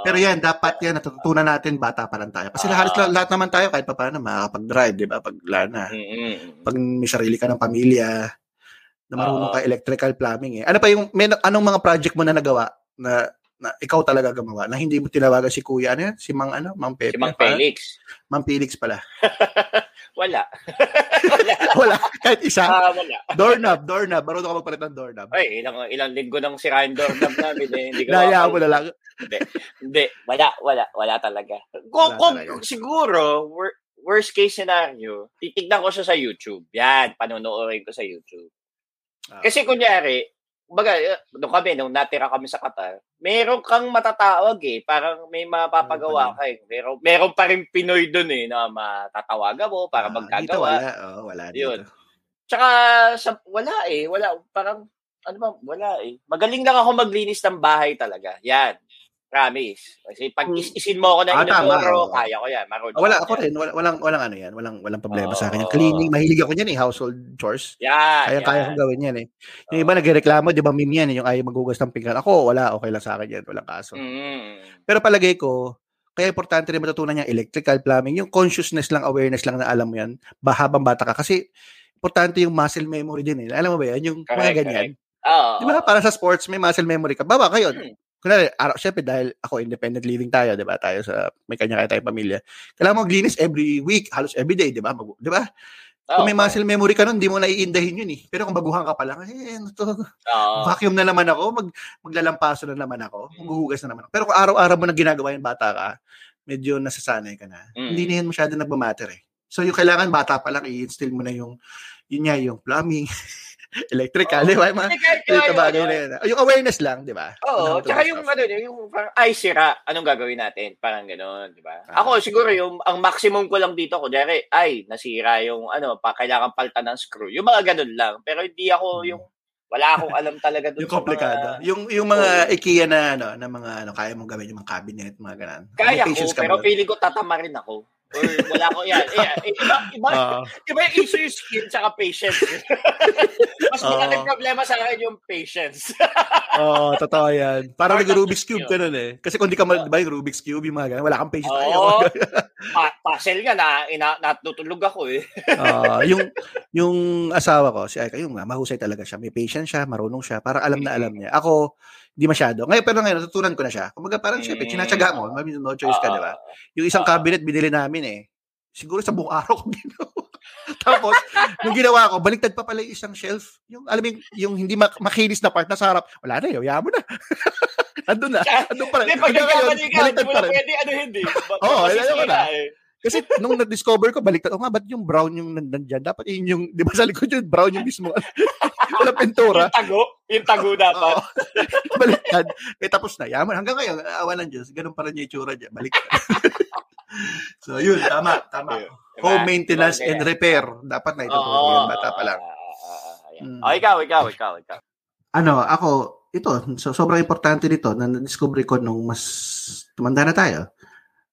Pero yan, dapat yan, natutunan natin, bata pa lang tayo. Kasi Ah. lahat, lahat naman tayo, kahit pa paano, makakapag-drive, di ba? Pag lana. Mm-mm. Pag may sarili ka ng pamilya, na marunong Oo. ka electrical plumbing eh. Ano pa yung, may, anong mga project mo na nagawa na, na ikaw talaga gumawa, na hindi mo tinawagan si kuya, ano yan? Si Mang, ano? Mang Pepe? Si Mang? Felix. Mang Felix pala. [laughs] Wala. wala. [laughs] Wala, kahit isa. Ah, wala. doorknob, doorknob. Marunong ka magpalit ng doorknob. Ay, ilang ilang linggo nang sirain doorknob namin eh. Hindi ko mapal- mo na lang. Hindi, wala, wala, wala talaga. Kung, Wala kung talaga. siguro, wor- worst case scenario, titignan ko siya sa YouTube. Yan, panonoodin ko sa YouTube. Ah. Kasi kunyari, baga, nung kami, nung natira kami sa Qatar, meron kang matatawag eh. Parang may mapapagawa ka eh. Meron, meron pa rin Pinoy dun eh, na matatawagan mo para Ah, Dito maggagawa. wala. Oo, wala dito. Yun. Tsaka, sa, wala eh. Wala. Parang, ano ba, wala eh. Magaling lang ako maglinis ng bahay talaga. Yan. Promise. Kasi pag Hmm. is-isin mo ako ng Ah, inodoro, oo. kaya ko yan. Marunong Ah, wala ako rin, wala, walang walang ano yan, walang walang problema sa akin. Yung cleaning, mahilig ako niyan eh, household chores. Yan. Kaya kaya yan. kong gawin yan eh. Yung iba nagrereklamo, 'di ba, meme yan, eh, yung ayaw maghugas ng pinggan. Ako, wala, okay lang sa akin yan, walang kaso. Mm. Pero palagay ko, kaya importante rin matutunan yung electrical plumbing, yung consciousness lang, awareness lang na alam mo yan, ba habang bata ka. Kasi, importante yung muscle memory din eh. Alam mo ba yan? Yung mga Correct, ganyan. Oo. Di ba? Para sa sports, may muscle memory ka. Baba kayo. Hmm. Kunwari, araw, syempre dahil ako independent living tayo, di ba? Tayo sa, may kanya-kanya tayong pamilya. Kailangan mo maglinis every week, halos every day, di ba? Mag- Di ba? Kung may muscle memory ka nun, hindi mo naiindahin yun eh. Pero kung baguhan ka pa lang, eh, ano to, Oo. vacuum na naman ako, mag, maglalampaso na naman ako, maghuhugas na naman ako. Pero kung araw-araw mo na ginagawa yung bata ka, medyo nasasanay ka na. Mm. Hindi na yan masyado nagmamatter eh. So yung kailangan bata pa lang, i-instill mo na yung, yun nga, yung plumbing, [laughs] electrical, di ba? Mga yung bagay na yun. Yung awareness lang, di ba? Oo, tsaka yung ano, yung parang ay sira, anong gagawin natin? Parang gano'n, di ba? Ah. Ako siguro yung ang maximum ko lang dito kunyari, ay nasira yung ano, pa kailangan paltan ng screw. Yung mga ganun lang. Pero hindi ako Hmm. yung wala akong alam talaga dun Yung komplikado. mga- Yung yung mga IKEA na ano, na mga ano kaya mong gawin yung mga cabinet, mga ganun. Kaya ko, pero feeling ko tatama rin ako. Or wala ko yan. Eh, iba, iba, Oo. iba yung issue yung skill tsaka patience. [laughs] Mas Oo. malaking problema sa akin yung patience. [laughs] Oo, totoo yan. Parang nag-Rubik's Cube ka nun eh. Kasi kung di ka mal, di ba yung Rubik's Cube, yung mga ganun, wala kang patience. Oo. Ayaw. [laughs] pa- puzzle nga na, ina, natutulog ako eh. Ah, yung yung asawa ko, si Aika, yung mahusay talaga siya. May patience siya, marunong siya, parang alam na alam niya. Ako, hindi masyado. Ngayon, pero ngayon, natutunan ko na siya. Kumbaga, parang syempre, Mm. sinatsaga mo. May no choice ka, di ba? Yung isang cabinet, binili namin eh. Siguro sa buong araw [laughs] ko ginawa. Tapos, nung ginawa ko, baliktad pa pala yung isang shelf. Yung, alam mo, yung, hindi mak- makinis na part na sa harap. Wala na, yun, mo na. [laughs] Andun na. Andun pa rin. Hindi, pag nagkamali ka, hindi mo na pwede ano hindi. Oo, masisira alam ko na. eh. Kasi nung na-discover ko, baliktad. O nga, ba't yung brown yung nandyan? Dapat yun yung, di ba sa likod yung brown yung mismo. [laughs] Wala pintura. Yung tago, yung tago dapat. Oo. [laughs] baliktad. Eh, tapos na. Yaman. Hanggang ngayon, awa ng Diyos. Ganun pa rin yung itsura dyan. Baliktad. [laughs] so, yun, tama, tama. Diba? Home maintenance Diba? and repair. Dapat na ituturo Oo, yung bata pa lang. Mm. Oh, ikaw, ikaw, ikaw, ikaw. Ano, ako, ito, so, sobrang importante dito na na-discover ko nung mas tumanda na tayo.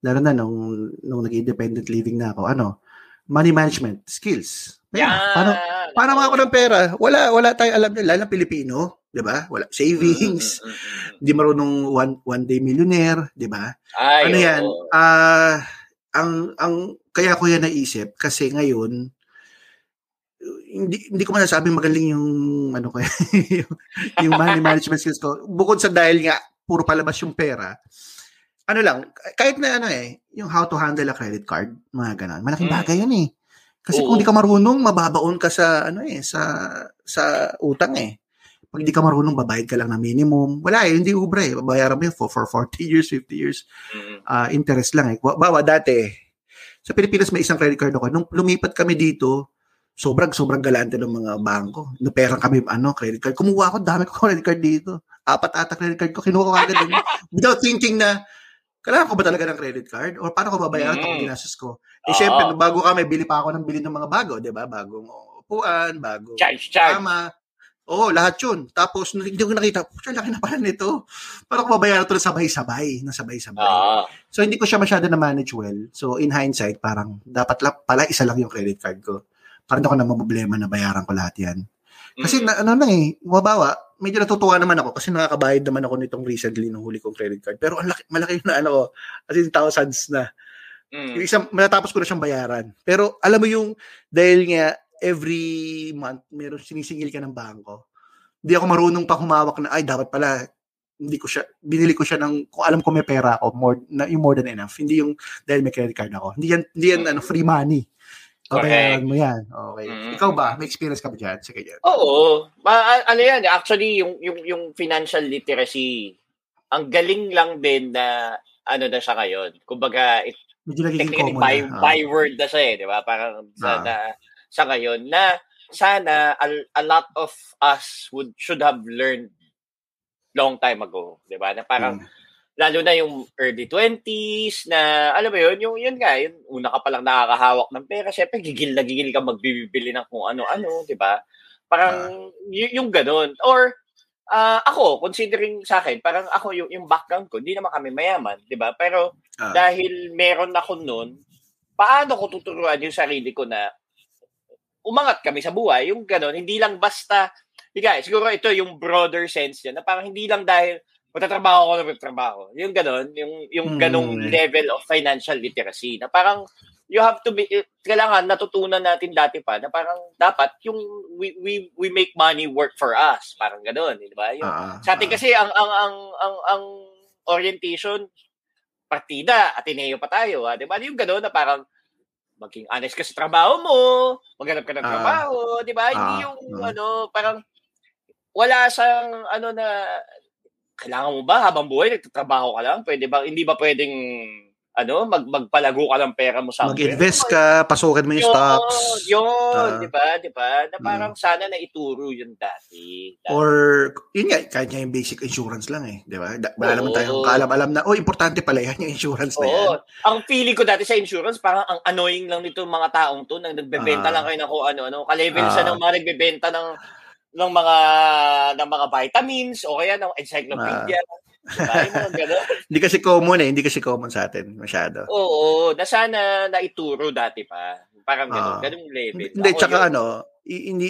Lalo na nung, nung nag-independent living na ako. Ano, money management skills. Pera. Yan. Paano, paano ako ng pera? Wala, wala tayong alam nila, lalo na Pilipino. Di ba? Wala. Savings. Mm, mm, mm. Hindi marunong one, one day millionaire. Di ba? Ano yan? Ah, ang ang kaya ko yan naisip kasi ngayon hindi hindi ko masasabi magaling yung ano ko [laughs] yung, yung money management skills ko. Bukod sa dahil nga puro palabas yung pera. Ano lang, kahit na ano eh, yung how to handle a credit card, mga ganun. Malaking Mm. bagay yun eh. Kasi Oo. kung di ka marunong, mababaon ka sa ano eh, sa sa utang eh. Pag di ka marunong, babayad ka lang ng minimum. Wala eh, hindi ubra eh. Babayaran mo yun for, for 40 years, 50 years Mm, ah, interest lang eh. Bawa dati, sa Pilipinas may isang credit card ako. Nung lumipat kami dito, sobrang sobrang galante ng mga bangko. Naperang kami ano, credit card. Kumuha ako, dami ko credit card dito. Apat ata credit card ko, kinuha ko agad din. [laughs] Without thinking na, kailangan ko ba talaga ng credit card? Or paano ko babayaran Mm. ginastos ko? Eh, Oo. syempre, bago kami, bili pa ako ng bili ng mga bago, di ba? Bagong upuan, bago Charge, charge. Tama. Oo, lahat yun. Tapos, hindi ko nakita, pucha, laki na pala nito. Parang ko babayaran ito na sabay-sabay. Na sabay-sabay. Oo. So, hindi ko siya masyado na-manage well. So, in hindsight, parang dapat lang, pala isa lang yung credit card ko. Parang ako na problema na bayaran ko lahat yan. Kasi, Mm. na, ano na eh, mabawa, medyo natutuwa naman ako kasi nakakabayad naman ako nitong recently nung huli kong credit card. Pero ang laki, malaki na ano ko, as in thousands na. Mm. Yung isang, matatapos ko na siyang bayaran. Pero alam mo yung, dahil nga, every month, meron sinisingil ka ng bangko. Hindi ako marunong pa humawak na, ay, dapat pala, hindi ko siya, binili ko siya ng, kung alam ko may pera ako, more, na, yung more than enough. Hindi yung, dahil may credit card ako. Hindi yan, hindi yan, ano, free money. Babayaran mo yan. Okay. Mm. Ikaw ba? May experience ka ba dyan? Sige dyan. Oo. Ma- ano yan, actually, yung, yung, yung financial literacy, ang galing lang din na ano na siya ngayon. Kumbaga, it, Medyo technically by, na. Ah. byword na siya eh, di ba? Parang sa, Ah. na, sa ngayon na sana a, a lot of us would should have learned long time ago, di ba? Na parang Mm. Lalo na yung early 20s na alam mo yun, yung yun nga, yun una ka pa lang nakakahawak ng pera, syempre gigil na gigil ka magbibili ng kung ano-ano, 'di ba? Parang y- yung ganun. Or ah, ako, considering sa akin, parang ako yung, yung background ko, hindi naman kami mayaman, 'di ba? Pero Ah. dahil meron ako noon, paano ko tuturuan yung sarili ko na umangat kami sa buhay, yung ganun, hindi lang basta, Higa, siguro ito yung broader sense niya, na parang hindi lang dahil magtatrabaho ako na magtatrabaho. Yung ganun, yung, yung Hmm. ganung level of financial literacy, na parang you have to be, eh, kailangan natutunan natin dati pa, na parang dapat yung we, we, we make money work for us. Parang ganun, di ba? Yung, Ah, sa atin ah. kasi ang ang ang ang, ang orientation partida, Ateneo pa tayo, ha? 'di ba? Yung gano'n na parang maging honest ka sa trabaho mo, maghanap ka ng Ah. trabaho, 'di ba? Hindi Ah, yung ah. ano, parang wala siyang ano na kailangan mo ba habang buhay nagtatrabaho ka lang? Pwede ba hindi ba pwedeng ano, mag magpalago ka ng pera mo sa Mag-invest ka, pasukin mo yung stocks. Yun, Ah. di ba? Di ba? Na parang sana na ituro yun dati. Dati. Or, yun nga, kahit nga yung basic insurance lang eh. Di ba? Da- Wala naman tayong kaalam-alam na, oh, importante pala yan, yung insurance na yan. Oo. Ang feeling ko dati sa insurance, parang ang annoying lang nito mga taong to na nagbebenta Ah. lang kayo kung ano-ano. Ka-level siya Ah. ng mga nagbebenta ng ng mga ng mga vitamins o kaya ng encyclopedia. Ah. Diba? [laughs] Hindi kasi common eh. Hindi kasi common sa atin masyado. Oo, na sana naituro dati pa. Parang gano'n, Ah. ganung level. Hindi, Ako tsaka yun. ano, hindi,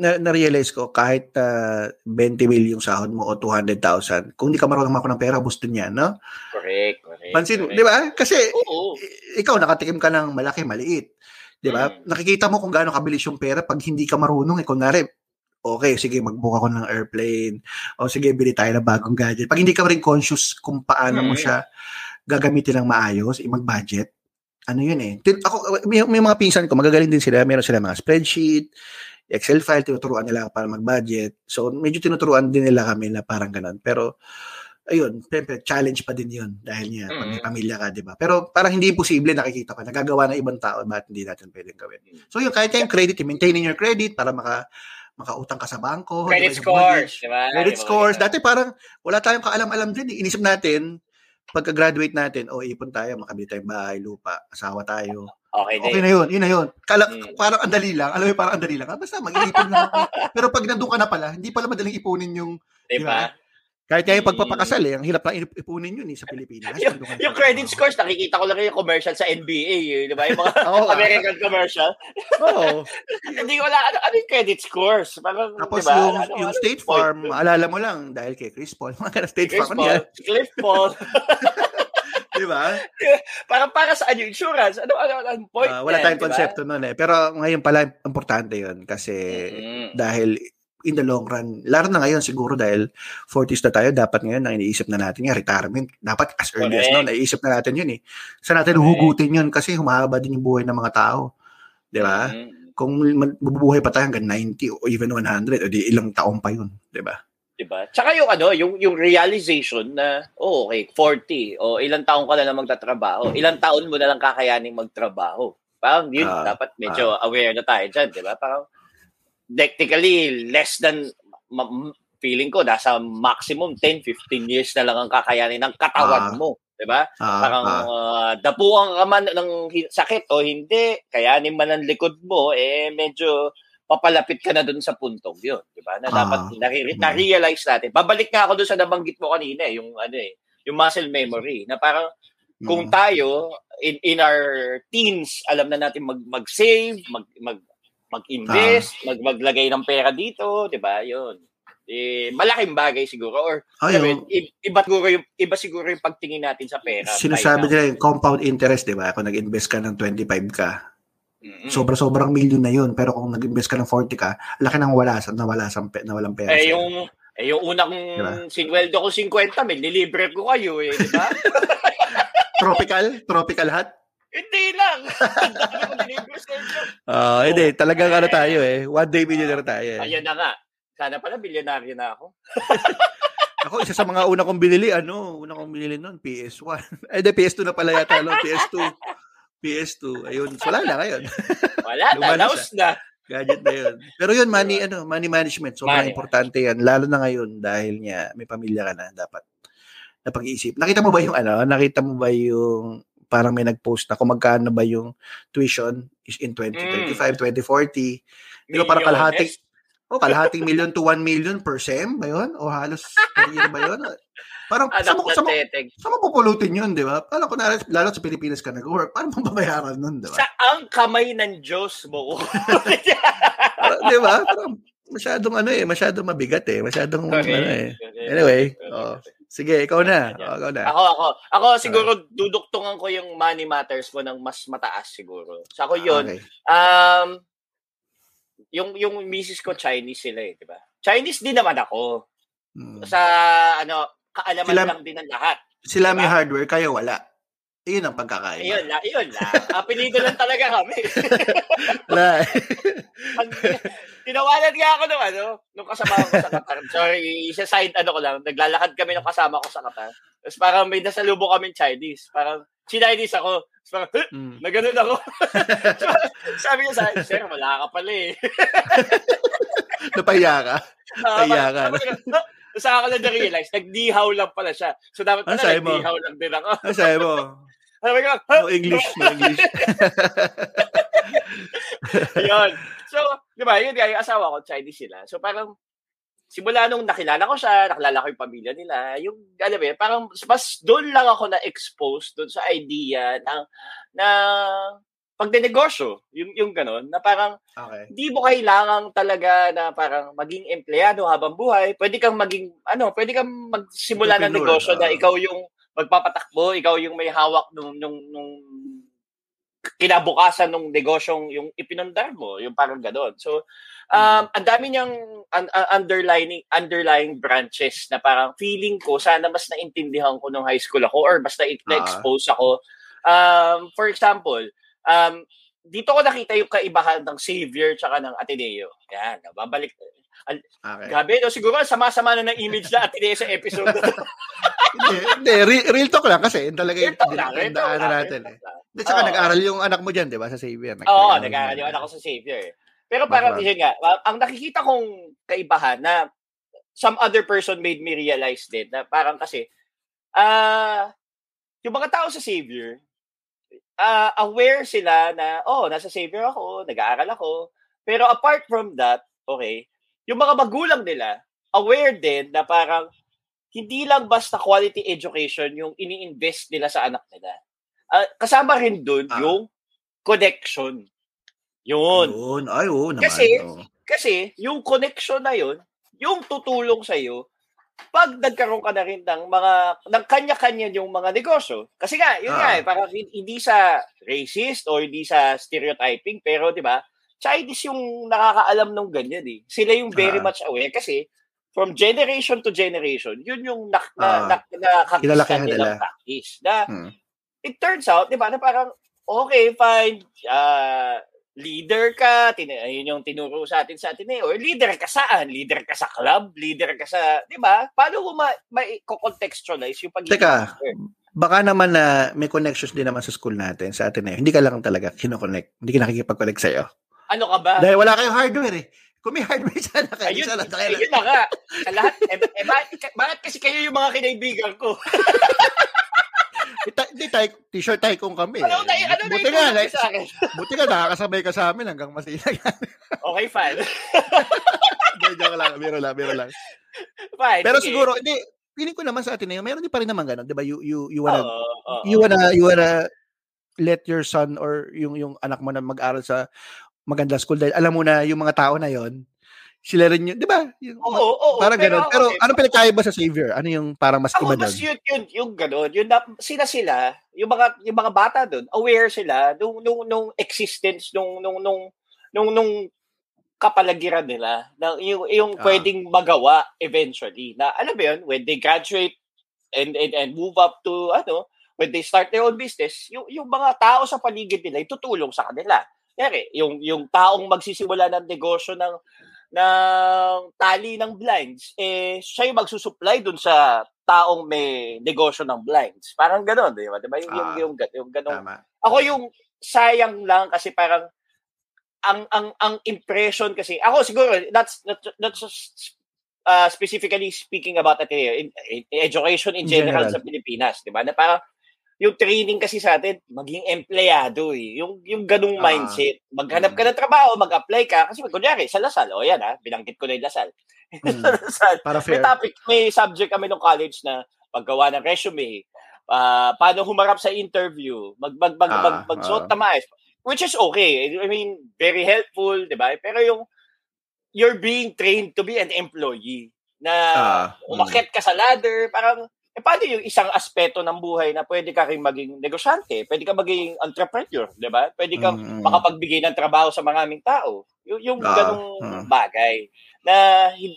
na, na-realize ko, kahit ah, 20 mil yung sahod mo o 200,000, kung hindi ka marunong mako ng pera, gusto niyan, no? Correct, correct. Pansin, di ba? Kasi, Oo. ikaw, nakatikim ka ng malaki, maliit. Di ba? Mm. Nakikita mo kung gaano kabilis yung pera pag hindi ka marunong. Eh, kunwari, okay, sige, mag-book ako ng airplane. O sige, bili tayo ng bagong gadget. Pag hindi ka rin conscious kung paano mo Mm. siya gagamitin ng maayos, eh, mag-budget, ano yun eh. Tin- Ako, may, may mga pinsan ko, magagaling din sila. Meron sila mga spreadsheet, Excel file, tinuturuan nila para mag-budget. So, medyo tinuturuan din nila kami na parang ganun. Pero, ayun, siyempre, challenge pa din yun dahil niya, pag may Mm. pamilya ka, di ba? Pero parang hindi imposible nakikita ka, nagagawa ng ibang tao, bakit hindi natin pwedeng gawin? So, yun, kahit yung credit, maintaining your credit para maka makautang ka sa bangko. Credit di ba, sa scores, di ba? Credit mga scores. Dati parang wala tayong kaalam-alam din. eh. Inisip natin, pagka-graduate natin, o oh, ipon tayo, makabili tayong bahay, lupa, asawa tayo. Okay, okay na yun, yun na yun. Kala, mm. Parang andali lang, alam mo parang andali lang. Ah, basta mag-iipon lang. [laughs] Pero pag nandun ka na pala, hindi pala madaling ipunin yung, diba? Diba? Kahit kaya yung pagpapakasal eh, ang hirap lang ipunin yun eh sa Pilipinas. yung, yung credit scores, nakikita ko lang yung commercial sa NBA eh, di ba? Yung mga [laughs] oh, American commercial. Oo. [laughs] Hindi ko wala, ano, ano yung credit scores? Parang, Tapos diba? yung, ano, yung ano, State Farm, point? alala mo lang, dahil kay Chris Paul, [laughs] mga ka State Chris Farm. Paul, Cliff Paul. di ba? para para sa ano insurance? Ano ano ang point? Uh, wala tayong diba? konsepto noon eh. Pero ngayon pala importante 'yon kasi mm-hmm. dahil in the long run, laro na ngayon siguro dahil 40s na tayo, dapat ngayon ang iniisip na natin yung retirement. Dapat as early as now, naiisip na natin yun eh. Sa natin Correct. hugutin yun kasi humahaba din yung buhay ng mga tao. Di ba? Mm-hmm. Kung mabubuhay pa tayo hanggang 90 o even 100, o di ilang taon pa yun. Di ba? Diba? Tsaka yung ano, yung yung realization na oh, okay, 40 o ilang taon ka na lang magtatrabaho, ilang taon mo na lang kakayaning magtrabaho. Parang yun, uh, dapat medyo uh, aware na tayo diyan, 'di ba? Parang technically less than feeling ko nasa maximum 10 15 years na lang ang kakayanin ng katawan ah. mo, 'di ba? Ah, Parang ah. uh, dapuan ka man ng sakit o hindi, kayanin man ang likod mo eh medyo papalapit ka na doon sa puntong 'yon, 'di ba? Na dapat ah. na-realize natin. Babalik nga ako doon sa nabanggit mo kanina, eh, yung ano eh, yung muscle memory na parang kung mm. tayo in in our teens alam na natin mag mag-save, mag mag mag-invest, ah. mag maglagay ng pera dito, 'di ba? 'Yun. Eh malaking bagay siguro or Ay, I mean, iba siguro yung iba siguro yung pagtingin natin sa pera. Sinasabi nila yung compound interest, 'di ba? Kung nag-invest ka ng 25 ka, mm-hmm. sobra-sobrang million na 'yun, pero kung nag-invest ka ng 40 ka, laki nang wala sa nawala sa na walang pera. Eh yung eh yung unang diba? sinweldo ko 50 mil, nilibre ko kayo eh, di ba? [laughs] tropical? Tropical hat? Hindi lang. [laughs] Ah, uh, hindi. Talagang ano tayo eh. One day millionaire tayo eh. Ayun na nga. Sana pala bilyonaryo na ako. [laughs] ako, isa sa mga una kong binili, ano, una kong binili noon, PS1. Ay, di, PS2 na pala yata, no? PS2. PS2. Ayun, so, wala na ngayon. [laughs] Wala na, laos na. Gadget na yun. Pero yun, money, ano, money management. Sobrang money. importante yan. Lalo na ngayon dahil niya, may pamilya ka na, dapat na pag-iisip. Nakita mo ba yung ano? Nakita mo ba yung parang may nag-post na kung magkano ba yung tuition is in 2025, mm. 2040. Di ba parang kalahating, [laughs] oh, kalahating million to 1 million per sem ba yun? O halos per year ba yun? Parang sa mo, sa mo, sa mo pupulutin yun, di ba? Parang kung lalo sa Pilipinas ka nag-work, paano mo babayaran nun, di ba? Sa ang kamay ng Diyos mo. [laughs] di ba? Parang masyadong ano eh, masyadong mabigat eh, masyadong okay. ano eh. Anyway, oh. Sige, ikaw na. Oh, ikaw na. Ako, ako. Ako siguro uh, duduktungan ko yung money matters mo ng mas mataas siguro. Sa ako yun. Okay. Um, yung yung misis ko Chinese sila eh, di ba? Chinese din naman ako. Hmm. Sa ano, kaalaman sila, lang din ng lahat. Sila diba? may hardware, kayo wala. Iyon ang pagkakaiba. Iyon lang, iyon lang. Apelido lang talaga kami. [laughs] Wala. Tinawanan nga ako nung ano, nung kasama ko sa Qatar. Sorry, isa side ano ko lang, naglalakad kami nung kasama ko sa Qatar. Tapos parang may nasalubong kami Chinese. Parang, Chinese ako. Tapos parang, huh? mm. na ganun ako. [laughs] sabi niya sa akin, sir, wala ka pala eh. [laughs] Napahiya ka? Napahiya ka. Tapos ako lang na-realize, nag-dihaw lang pala siya. So dapat pala nag-dihaw lang din ako. Ano sabi mo? Sabi ko, no English, no English. [laughs] yun. So, di ba, yun yung asawa ko, Chinese sila. So, parang, simula nung nakilala ko siya, nakilala ko yung pamilya nila, yung, alam mo parang mas doon lang ako na-expose doon sa idea ng, na pagdenegosyo, yung, yung ganun, na parang, okay. di mo kailangan talaga na parang maging empleyado habang buhay, pwede kang maging, ano, pwede kang magsimula ng negosyo uh, na ikaw yung magpapatakbo, ikaw yung may hawak nung, nung, nung kinabukasan ng negosyong yung ipinundar mo, yung parang gano'n. So, um, mm. ang dami niyang un- underlying underlying branches na parang feeling ko sana mas naintindihan ko nung high school ako or mas na- na-expose ako. Um, for example, um, dito ko nakita yung kaibahan ng Savior tsaka ng Ateneo. Yan, babalik. Okay. Gabi, no, siguro sama-sama na ng image na Ateneo sa episode hindi, hindi real, real talk lang kasi talaga yung daanan natin eh. At saka oh. nag-aral yung anak mo diyan, 'di ba, sa Xavier? Oo, oh, nag-aral yung anak ko sa Xavier. Eh. Pero parang yun nga, ang nakikita kong kaibahan na some other person made me realize din na parang kasi ah uh, yung mga tao sa Savior, uh, aware sila na, oh, nasa Savior ako, nag-aaral ako. Pero apart from that, okay, yung mga magulang nila, aware din na parang hindi lang basta quality education yung ini-invest nila sa anak nila. Uh, kasama rin dun ah. yung connection. Yun. Yun. Ay, oo naman. Kasi, oh. kasi yung connection na yun, yung tutulong sa iyo pag nagkaroon ka na rin ng mga ng kanya-kanya yung mga negosyo. Kasi nga, yun ah. nga eh, parang hindi sa racist o hindi sa stereotyping, pero 'di ba? Chinese yung nakakaalam ng ganyan eh. Sila yung very ah. much aware kasi from generation to generation, yun yung nak na, ah. na, na, na nila practice. Na, hmm. It turns out, di ba, na parang, okay, fine, uh, leader ka, tin- yun yung tinuro sa atin sa atin eh, or leader ka saan? Leader ka sa club? Leader ka sa, di ba? Paano mo ma- ma-contextualize yung pagiging Teka, leader? baka naman na may connections din naman sa school natin, sa atin eh. Hindi ka lang talaga kinoconnect. Hindi ka nakikipag-connect sa'yo. Ano ka ba? Dahil wala kayong hardware eh. Kung may hardware sana kayo, ayun, sana kayo. Ayun na nga. Sa lahat, eh, eh, bakit, bakit kasi kayo yung mga kinaibigan ko? [laughs] Hindi tayo, t-shirt tayo kung kami. Ano, tayo, ano buti nga, like, sa akin? [laughs] buti nga, nakakasabay ka sa amin hanggang masina [laughs] okay, fine. Hindi, joke lang, biro lang, biro lang. Fine, Pero sige. siguro, hindi, feeling ko naman sa atin ngayon, meron din pa rin naman ganun, di ba? You, you, you wanna, oh, oh. you wanna, you wanna let your son or yung yung anak mo na mag-aral sa maganda school dahil alam mo na yung mga tao na yon sila rin yun, di ba? Yung, oo, oo, oo. Parang pero, ganun. Pero okay, ano pinagkaya ba sa Savior? Ano yung parang mas iba doon? yun, yun, yung ganun. Yung, sila sila, yung mga, yung mga bata doon, aware sila nung, nung, nung existence, nung, nung, nung, nung, nung kapalagiran nila na yung, yung ah. pwedeng magawa eventually. Na alam mo yun, when they graduate and, and, and move up to, ano, when they start their own business, yung, yung mga tao sa paligid nila, tutulong sa kanila. Kaya yung, yung taong magsisimula ng negosyo ng ng tali ng blinds, eh, siya yung magsusupply dun sa taong may negosyo ng blinds. Parang gano'n, di ba? Di ba? Yung, ah, yung, yung, yung, gano'n. Ako yung sayang lang kasi parang ang ang ang impression kasi ako siguro that's that's, that's just, uh, specifically speaking about Ateneo in, in, education in general, general. sa Pilipinas, 'di ba? Na parang yung training kasi sa atin, maging empleyado eh. Yung, yung ganung uh, mindset. Maghanap ka ng trabaho, mag-apply ka. Kasi kunyari, sa Lasal, o yan ha, binanggit ko na yung Lasal. [laughs] Mm, Lasal. Para fair. May topic, may subject kami nung college na paggawa ng resume, uh, paano humarap sa interview, mag, mag, mag, uh, mag, magsuot maayos. Which is okay. I mean, very helpful, di ba? Pero yung, you're being trained to be an employee na uh, umakit ka sa ladder, parang eh, paano yung isang aspeto ng buhay na pwede ka rin maging negosyante, pwede ka maging entrepreneur, di ba? Pwede kang mm-hmm. makapagbigay ng trabaho sa maraming tao. Y- yung uh, ganong uh. bagay na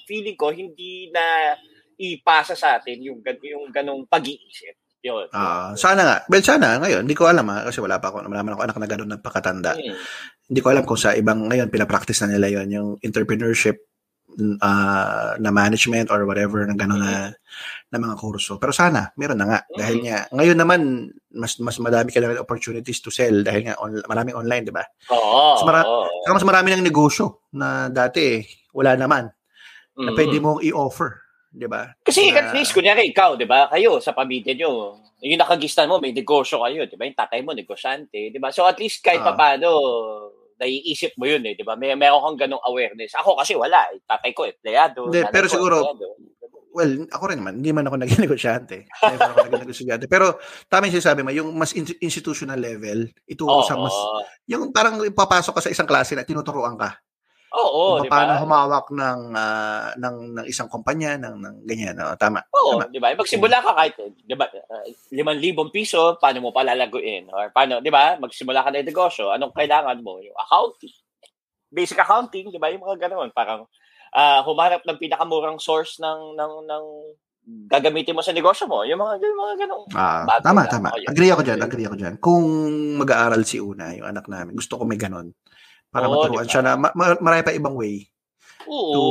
feeling ko hindi na ipasa sa atin yung, yung ganong pag-iisip. Yun. Uh, sana nga. Well, sana ngayon. Hindi ko alam ha, kasi wala pa ako. Wala naman ako anak na gano'n ng pakatanda. Hmm. Hindi ko alam kung sa ibang ngayon, pinapractice na nila yon yung entrepreneurship uh, na management or whatever na gano'n na, na mga kurso. Pero sana, meron na nga. Dahil nga, ngayon naman, mas mas madami ka na opportunities to sell dahil nga on, maraming online, di ba? Oo. Mas, mara- oo. mas marami ng negosyo na dati eh, wala naman mm-hmm. na pwede mong i-offer. Di ba? Kasi na, at least, kunyari ikaw, di ba, kayo sa pamilya nyo, yung nakagistan mo, may negosyo kayo, di ba? Yung tatay mo, negosyante, di ba? So at least kahit uh, paano, naiisip mo yun eh, di ba? May meron kang ganong awareness. Ako kasi wala, eh. tatay ko empleyado. Hindi, pero ko, siguro empleyado. well, ako rin naman, hindi man ako [laughs] naging negosyante. Never ako naging negosyante. Pero tama yung sinasabi mo, yung mas institutional level, ito oh, sa mas, yung parang papasok ka sa isang klase na tinuturuan ka. Oo, kung paano diba? humawak ng, uh, ng ng isang kumpanya ng ng ganyan, no? tama. Oo, tama. 'di ba? Magsimula ka kahit 'di ba, uh, 5,000 piso, paano mo palalaguin or paano, 'di ba? Magsimula ka ng negosyo, anong kailangan mo? Yung accounting. Basic accounting, 'di ba? Yung mga ganoon, parang uh, humanap ng pinakamurang source ng ng ng gagamitin mo sa negosyo mo. Yung mga yung mga ganong ah, tama, tama. Agree ako diyan, agree ako diyan. Kung mag-aaral si Una, yung anak namin, gusto ko may ganon para Oo, maturuan diba? siya na ma- marami pa ibang way Oo. to,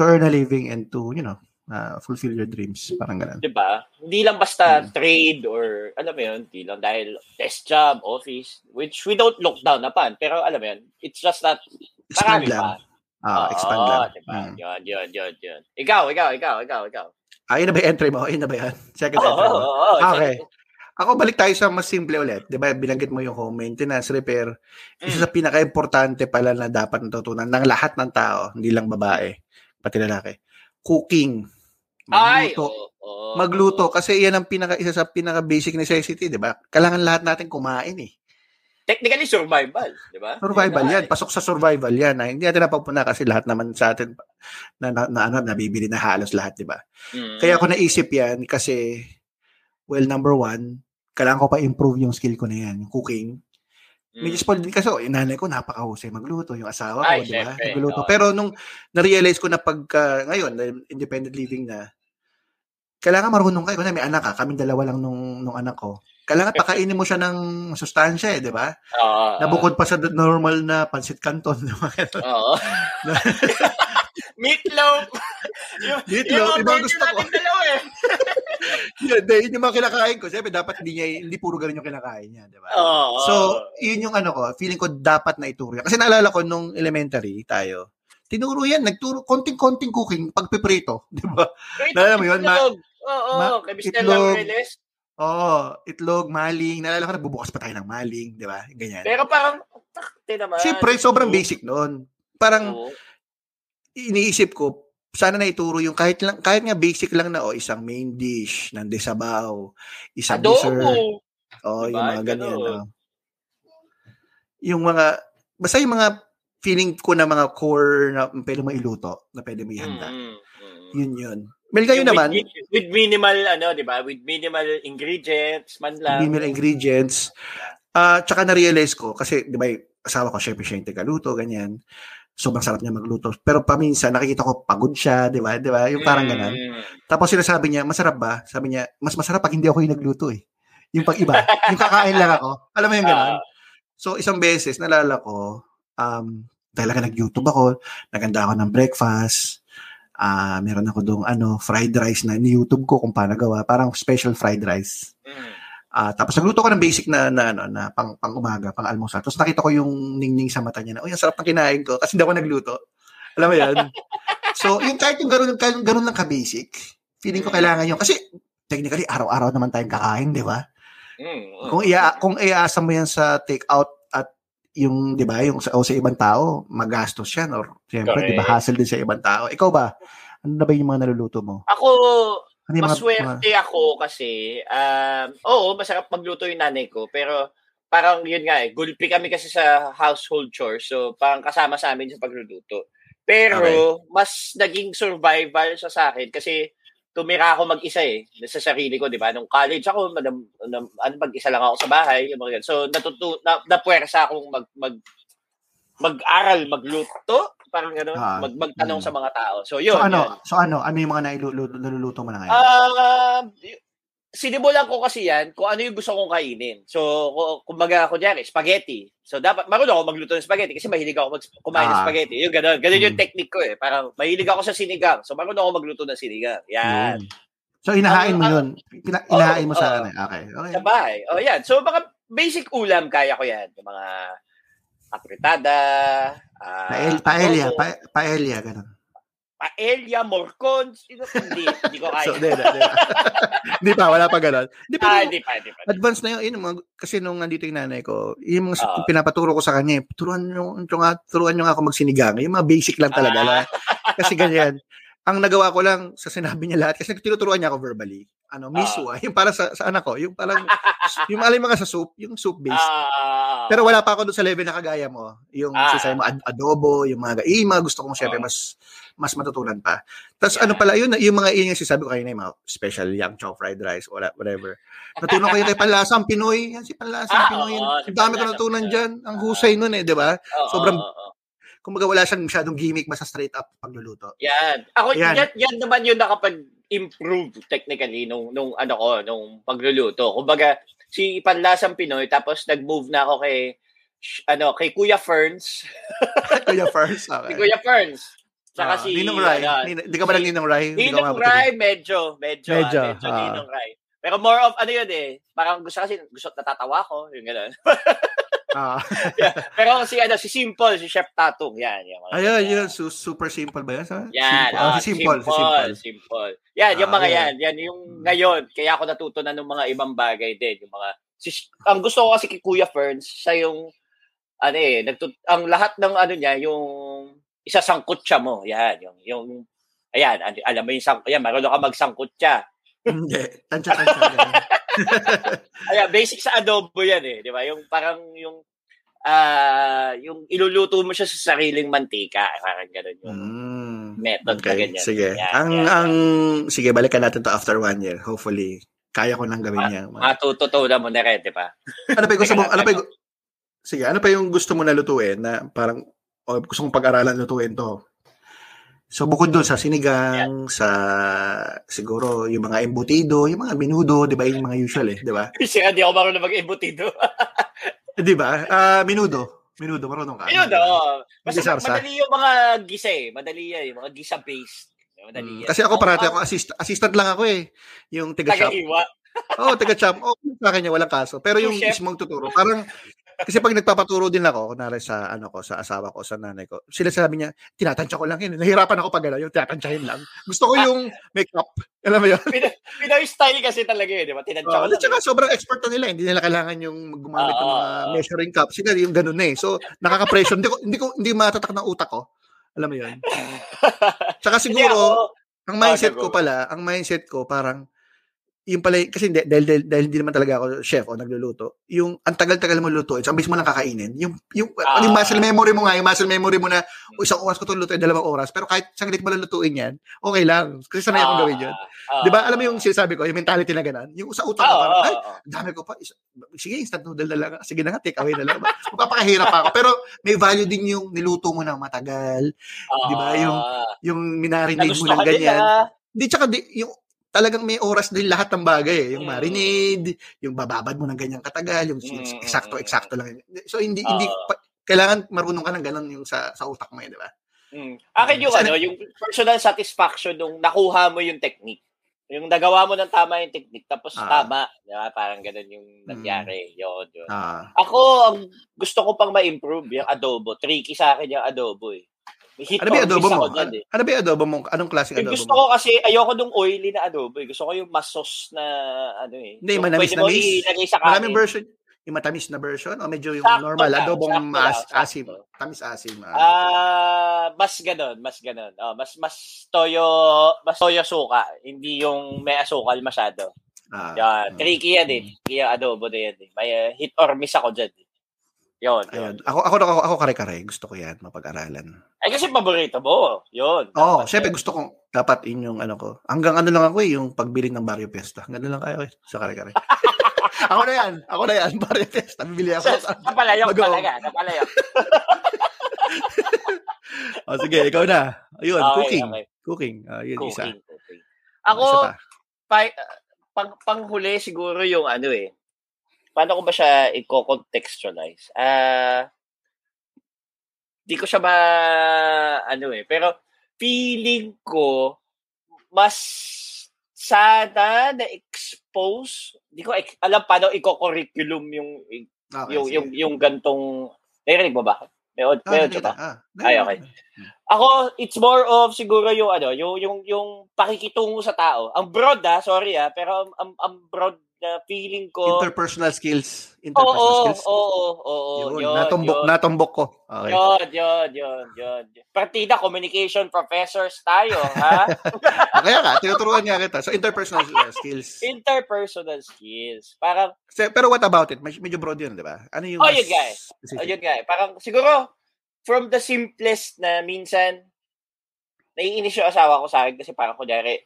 to earn a living and to, you know, uh, fulfill your dreams. Parang ganun. Di ba? Hindi lang basta hmm. trade or, alam mo yun, hindi lang dahil desk job, office, which we don't look down upon. Pero alam mo yun, it's just that expand lang. Ah, uh, expand lang. Diba? Hmm. Yun, yun, yun, yun. Ikaw, ikaw, ikaw, ikaw, ikaw. Ah, yun na ba yung entry mo? Yun na ba yan? Second oh, entry mo? Oh, oh, okay. Ako balik tayo sa mas simple ulit. 'Di ba? Binanggit mo yung home maintenance, repair. Isa Mm. sa pinaka-importante pala na dapat natutunan ng lahat ng tao, hindi lang babae, pati lalaki. Cooking. Ay, Magluto. oo, oo, Magluto oo. kasi 'yan ang pinaka isa sa pinaka basic necessity, 'di ba? Kailangan lahat natin kumain eh. Technically, survival, di ba? Survival na 'yan. Pasok sa survival 'yan. Ha? Hindi natin napapuna kasi lahat naman sa atin na, na, na ano, nabibili na halos lahat, 'di ba? Mm. Kaya ako naisip 'yan kasi well, number one, kailangan ko pa improve yung skill ko na 'yan, yung cooking. Mm. Medyo spoiled din kasi oh, yung nanay ko napakahusay magluto, yung asawa ko, Ay, di ba? Nagluto. oo. Pero nung na-realize ko na pagka ngayon, na independent living na, kailangan marunong ka. Kasi may anak ka, kaming dalawa lang nung, nung anak ko. Kailangan [laughs] pakainin mo siya ng sustansya eh, di ba? Oo, Na bukod pa sa normal na pansit canton. di ba? Oo. [laughs] [laughs] Meatloaf. yung, Meatloaf, yung burger gusto ko. natin dalawa eh. Yun, yun yung mga kinakain ko. Siyempre, dapat hindi niya, hindi puro ganun yung kinakain niya, di ba? Oo. So, yun yung ano ko, feeling ko dapat na ituro yan. Kasi naalala ko nung elementary tayo, tinuro yan, nagturo, konting-konting cooking, pagpiprito, [laughs] di ba? Naalala mo yun, itlog. Oo, ma- kay itlog. Oo, itlog, maling, naalala ko, nagbubukas pa tayo ng maling, di ba? Ganyan. Pero parang, takte naman. Siyempre, sobrang basic noon. Parang, Oo. iniisip ko, sana na ituro yung kahit lang kahit nga basic lang na o isang main dish ng desabaw, isang dessert. Adobo. Oh, Diba? yung mga ganyan. Ganun. oh. Yung mga basta yung mga feeling ko na mga core na pwede mo iluto, na pwede mo ihanda. Mm, mm. Yun yun. Well, kayo naman, With, with minimal, ano, di ba? With minimal ingredients, man lang. minimal ingredients. Ah, tsaka na-realize ko kasi 'di ba, asawa ko syempre siya yung tagaluto ganyan. Sobrang sarap niya magluto. Pero paminsan nakikita ko pagod siya, 'di ba? 'Di ba? Yung parang ganun. Mm. Tapos sinasabi niya, masarap ba? Sabi niya, mas masarap pag hindi ako yung nagluto eh. Yung pag iba, [laughs] yung kakain lang ako. Alam mo yung ganun? Ah, So isang beses, nalala ko, um, talaga nag-YouTube ako, naganda ako ng breakfast, ah meron ako dong ano, fried rice na ni-YouTube ko kung paano gawa, parang special fried rice. mm. Ah, tapos nagluto ko ng basic na, na, ano, na pang, pang umaga, pang almusal. Tapos nakita ko yung ningning sa mata niya na, uy, ang sarap ng kinain ko kasi hindi ako nagluto. Alam mo yan? [laughs] so, yung kahit yung ganun, ganun, ganun lang ka-basic, feeling ko kailangan yun. Kasi, technically, araw-araw naman tayong kakain, di ba? Mm, mm. Kung, ia, kung iaasa mo yan sa take-out at yung, di ba, yung sa, o sa ibang tao, magastos yan. Or, siyempre, di ba, hassle din sa ibang tao. Ikaw ba? Ano na ba yung mga naluluto mo? Ako, Ano yung mga, mga, maswerte ako kasi, um, oo, masarap magluto yung nanay ko, pero parang yun nga eh, gulpi kami kasi sa household chores, so parang kasama sa amin sa pagluluto. Pero, mas naging survival sa sa akin kasi tumira ako mag-isa eh, sa sarili ko, di ba? Nung college ako, madam, na, ano, mag-isa lang ako sa bahay, yung mga ganun. So, natutu, na, napuwersa akong mag, mag, mag-aral, magluto, parang gano'n, Ah, mag, magtanong mm. sa mga tao. So, yun. so ano, yun. so ano, ano yung mga naluluto mo na ngayon? Ah, y- sinimulan ko kasi yan kung ano yung gusto kong kainin. So, ku- kumbaga, kunyari, spaghetti. So, dapat, marunong ako magluto ng spaghetti kasi mahilig ako mag, kumain ng Ah. spaghetti. Yung gano'n. Gano'n yung Mm. technique ko eh. Parang, mahilig ako sa sinigang. So, marunong ako magluto ng sinigang. Yan. Yun. So, inahain mo Ang- yun. Pina, inahain mo Oo, sa oo. ano. Okay. okay. Sa bahay. O, yan. So, mga basic ulam, kaya ko yan. Yung mga apritada, ah, Pael, paella, adobo, pa, paella, ganun. paella, morcons. Hindi, hindi, hindi ko kaya. So, di, di, di. Hindi pa, wala pa ganun. Hindi pa, ah, hindi pa, hindi pa. advance na yun. yun mga, kasi nung nandito yung nanay ko, yung mga Ah. pinapaturo ko sa kanya, eh, turuan nyo, turuan, turuan nyo nga ako magsinigang. Yung mga basic lang talaga. Ah. la. Kasi ganyan. Ang nagawa ko lang sa sinabi niya lahat, kasi tinuturuan niya ako verbally. Ano, miswa, yung para sa, sa anak ko, yung parang, [laughs] yung alay mga sa soup, yung soup based. Ah, Pero wala pa ako doon sa level na kagaya mo. Yung Ah. sasay mo ad- adobo, yung mga yung mga gusto kong syempre Ah. mas mas matutunan pa. Tapos Yeah. ano pala yun, yung mga yun yung sinasabi ko kanina, yung mga special yang chow fried rice, wala, whatever. Natunan ko yun kay Panlasang Pinoy. Yan si Panlasang Ah, Pinoy. Si Ang dami ko natunan dyan. Ang husay nun eh, di ba? oo, sobrang- oo. Kumbaga wala siyang masyadong gimmick, basta straight up pagluluto. Yan. Ako, Yan. yan. Yan, naman yung nakapag-improve technically nung, nung ano ko, nung pagluluto. Kumbaga, si Panlasang Pinoy, tapos nag-move na ako kay, sh- ano, kay Kuya Ferns. Kuya. Si Okay. Kuya Ferns. Saka Ah, si, Ninong Rai. ano, Nin- Di ka ba lang Ninong Rai? Ninong. Rai, medyo, medyo, Medyo, medyo, medyo ah. Ninong Rai. Pero more of, ano yun eh, parang gusto kasi, gusto natatawa ko, yung gano'n. [laughs] Ah. yeah. Pero si ano si Simple, si Chef Tatong, yan, yan. Ayun, yun. Su- super simple ba yan? Sa? Yan, simple. Ah, si simple, si simple. simple. Yan, yung Ah, mga yan. yan, yan yung Hmm. ngayon, kaya ako natuto na ng mga ibang bagay din, yung mga si, ang gusto ko kasi kay Kuya Ferns, siya yung ano eh, nagtut, ang lahat ng ano niya, yung isasangkot siya mo. Yan, yung yung ayan, al- alam mo yung sang, ayan, marunong ka magsangkot siya. Hindi. Tansya-tansya. [laughs] Ayan, basic sa adobo yan eh, di ba? Yung parang yung ah yung iluluto mo siya sa sariling mantika, parang ganun yung Mm. method na Okay, ganyan. sige. Yan, ang yan. ang sige, balikan natin to after one year. Hopefully, kaya ko nang gawin yan. Matututunan mo na rin, di ba? ano pa yung gusto mo? Ano pa yung, sige, ano pa yung gusto mo na lutuin na parang o gusto kong pag-aralan lutuin to? So bukod doon sa sinigang, sa siguro yung mga embutido, yung mga minudo, 'di ba? Yung mga usual eh, 'di ba? [laughs] Kasi hindi ako marunong mag-embutido. [laughs] 'Di ba? Ah, minudo. Minudo marunong ka. Ayun, oo. Basta sarsa. madali yung mga gisa eh. Madali yan, yung mga gisa-based. Madali Mm, yan. Kasi ako parati ako assist, assistant lang ako eh. Yung tiga shop. Oo, taga shop. Oh, sa akin niya walang kaso. Pero yung mismong tuturo, parang kasi pag nagpapaturo din ako, kunwari sa ano ko, sa asawa ko, sa nanay ko, sila sabi niya, tinatansya ko lang yun. Nahirapan ako pag ano, yung tinatansyahin lang. Gusto ko yung makeup. Alam mo yun? Pinoy, Pinoy style kasi talaga eh, di ba? Tinansya Oh, ko at saka sobrang expert na nila. Hindi nila kailangan yung gumamit ng mga measuring cup. Sila yung ganun na eh. So, nakaka-pressure. hindi ko, hindi ko, hindi matatak ng utak ko. Alam mo yun? [laughs] Tsaka siguro, ang mindset go, ko pala, ang mindset ko parang yung pala, kasi hindi, dahil, dahil, dahil hindi naman talaga ako chef o nagluluto, yung ang tagal-tagal mo lutuin, so ang mo lang kakainin, yung, yung, Ah. yung muscle memory mo nga, yung muscle memory mo na, o isang oras ko itong lutuin, dalawang oras, pero kahit saglit mo lang lutuin yan, okay lang. Kasi sanay akong gawin yun. Ah, Di ba? Alam mo yung sinasabi ko, yung mentality na gano'n, yung sa utak ko, parang, oo, ay, oo. dami ko pa. Isa- Sige, instant noodle na lang. Sige na nga, take away na lang. Magpapakahirap pa ako. Pero may value din yung niluto mo ng matagal, di ba? Yung, Ah, yung minarinade mo ng ko ganyan. ah. Hindi, tsaka di, yung talagang may oras din lahat ng bagay eh. Yung Mm. marinade, yung bababad mo ng ganyang katagal, yung Mm, eksakto-eksakto lang. So, hindi, Oo. hindi, pa- kailangan marunong ka ng ganun yung sa, sa utak mo eh, di ba? Mm. Akin yung Sana- ano, yung personal satisfaction nung nakuha mo yung technique. Yung nagawa mo ng tama yung technique, tapos Ah. tama. Di ba? Parang ganun yung nangyari. Yun, yun. Ah. Ako, ang gusto ko pang ma-improve yung adobo. Tricky sa akin yung adobo eh. Hit ano ba adobo mo? dyan eh. ano ba adobo mo? Anong klaseng Yung adobo gusto mo? ko kasi, ayoko nung oily na adobo eh. Gusto ko yung mas sauce na ano eh. Hindi, Yung manamis na mis. Maraming version. Yung matamis na version o medyo yung Sakto normal, lang, adobong sakto. asim. Tamis asim. ah. Ah, mas ganon, mas ganon. Oh, mas mas toyo, mas toyo suka, hindi yung may asukal masyado. Ah, Yan, mm. tricky yan eh. Tricky yung adobo na yan eh. May uh, hit or miss ako dyan. Yun, yun. Ayun. Ako, ako, ako, ako kare-kare. Gusto ko yan, mapag-aralan. Ay kasi paborito mo. Yun. Oo, oh, syempre gusto kong dapat yun yung ano ko. Hanggang ano lang ako eh, yung pagbili ng Barrio Fiesta. Ganun lang kayo eh, sa kare-kare. [laughs] ako na yan, ako na yan, Barrio Fiesta. Bibili ako. Sa, sa palayok talaga, sa palayok. [laughs] oh, sige, ikaw na. Ayun, Okay, cooking. okay. Cooking. Ah, yun, isa. Cooking, cooking. Ah, Ako, isa pa. pa, pang, panghuli siguro yung ano eh. Paano ko ba siya i-contextualize? Ah, di ko siya ma, ano eh. Pero, feeling ko, mas sana na-expose, di ko ex- alam paano i-curriculum yung, Okay, yung, sige. yung, yung gantong, narinig mo ba? May, od- Ah, may audio ba? kita. Ah, Ay, okay. Ako, it's more of siguro yung ano, yung yung yung pakikitungo sa tao. Ang broad ah, sorry ah, pero ang, ang, ang broad na feeling ko Interpersonal skills. Oo, Interpersonal oo, skills. oo, oo, Yun, yun, natumbok, yun. natumbok ko. Okay. Yun, yun, yun, yun. Partida communication professors tayo, ha? [laughs] Kaya ka, tinuturuan niya kita. So, interpersonal uh, skills. Interpersonal skills. Parang, Pero what about it? Med- Medyo broad yun, di ba? Ano yung Oh, yun, guys. specific? ayun nga, eh, parang siguro, from the simplest na minsan, naiinis yung asawa ko sa akin kasi parang kunyari,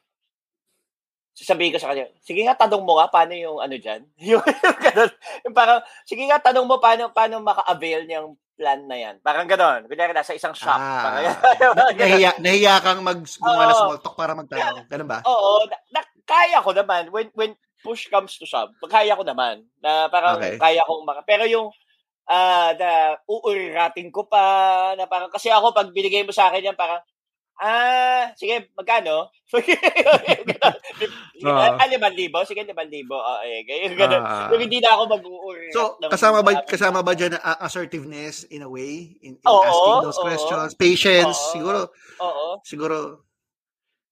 sasabihin ko sa kanya, sige nga, tanong mo nga, paano yung ano dyan? yung, [laughs] yung ganun. Yung parang, sige nga, tanong mo paano, paano maka-avail niyang plan na yan. Parang ganon. Kunyari, nasa isang shop. Ah. Parang, Na- nahiya, nahiya kang mag gumawa Oo. small talk para magtanong. Ganun ba? Oo, na, na, kaya ko naman. When, when push comes to shove, kaya ko naman. Na parang Okay. kaya kong maka... Pero yung ah na uurirating ko pa, na parang, kasi ako, pag binigay mo sa akin yan, parang, Ah, sige, magkano? [laughs] [laughs] Ah. ah, liman libo? Sige, liman libo. Oh, eh, ganyan, ganun. Ah. So, hindi na ako mag-uuri. So, kasama ba kasama ba diyan uh, assertiveness in a way in, in Oo, asking those oo. questions, patience, Oo. siguro Oo. siguro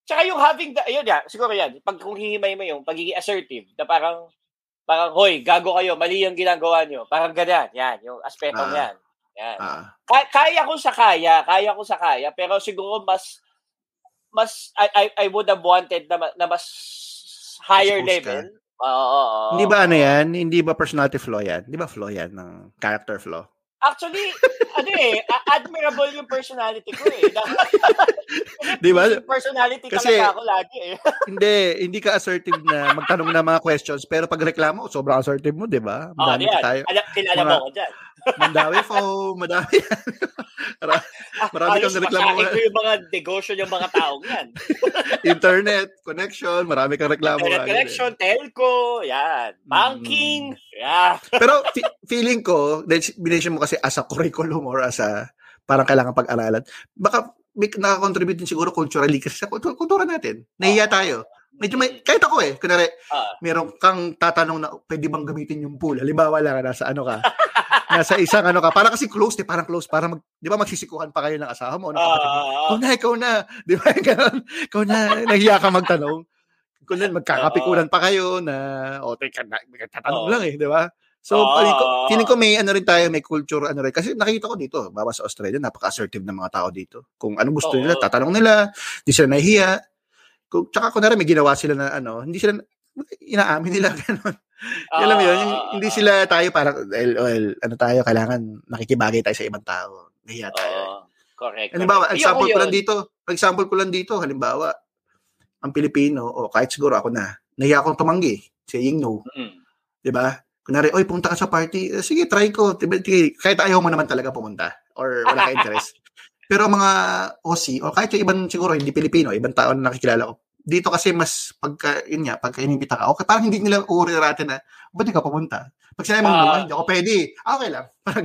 Tsaka yung having the, ayun ya, siguro yan, pag kung hihimay mo yung pagiging assertive, na parang, parang, hoy, gago kayo, mali yung ginagawa nyo. Parang ganyan, yan, yung aspetong Ah. yan. Yan. ah, Ka- kaya ko sa kaya, kaya ko sa kaya, pero siguro mas, mas, I, I, I would have wanted na, na mas higher ka. level. Oo, oo, oo. hindi ba ano yan? Hindi ba personality flaw yan? Hindi ba flaw yan ng character flaw? Actually, [laughs] ano eh, admirable yung personality ko eh. [laughs] Di ba? Personality Kasi- talaga ako lagi eh. [laughs] hindi, hindi ka assertive na magtanong ng mga questions pero pag reklamo, sobrang assertive mo, 'di ba? Oh, Madami yan. tayo. Alam, kilala Mga- mo ko dyan. Mandawi fo, madami. [laughs] Mara- Marami Halos kang reklamo. masakin ko yung mga negosyo ng mga taong yan. [laughs] Internet, connection, marami kang reklamo. Internet ano, connection, telco, yan. Banking, yan. [laughs] Pero fi- feeling ko, dahil binention mo kasi as a curriculum or as a parang kailangan pag-aralan, baka nakakontribute din siguro culturally kasi sa kultura, natin. Nahiya tayo. Medyo may, kahit ako eh, kunwari, Ah. meron kang tatanong na pwede bang gamitin yung pool. Halimbawa lang, nasa ano ka, nasa isang ano ka, parang kasi close, eh, parang close, parang, mag, di ba magsisikuhan pa kayo ng asawa mo, mo. Ah, Ikaw na, ikaw na. Di ba? [laughs] Ganon. Ikaw na, nahiya ka magtanong. Kung nan, magkakapikunan pa kayo na, o, teka, na, tatanong Oo. lang eh, di ba? So, Oo. feeling ko, feeling ko may ano rin tayo, may culture, ano rin. Kasi nakita ko dito, bawa sa Australia, napaka-assertive ng mga tao dito. Kung ano gusto Oo. nila, tatanong nila, di sila nahihiya. Kung, tsaka kung may ginawa sila na ano, hindi sila, inaamin nila, [laughs] gano'n. Alam mo yun, ah, hindi ah, sila tayo parang, well, well, ano tayo, kailangan nakikibagay tayo sa ibang tao. Nahiya tayo. Oo. Correct. Halimbawa, correct. example ko lang dito, example ko lang dito, halimbawa, ang Pilipino, o kahit siguro ako na, nahiya akong tumanggi, saying no, Mm. di ba? Kunwari, oy, pumunta ka sa party, eh, sige, try ko. Kahit ayaw mo naman talaga pumunta, or wala ka [laughs] interest. Pero mga OC, o kahit yung ibang siguro, hindi Pilipino, ibang tao na nakikilala ko, dito kasi mas pagka, yun nga, pagka inimbita ka, okay, parang hindi nila uri natin na, ba't di ka pumunta? Pag sinabi mo, Ah. "Ay, hindi ako pwede, ah, okay lang. [laughs] Parang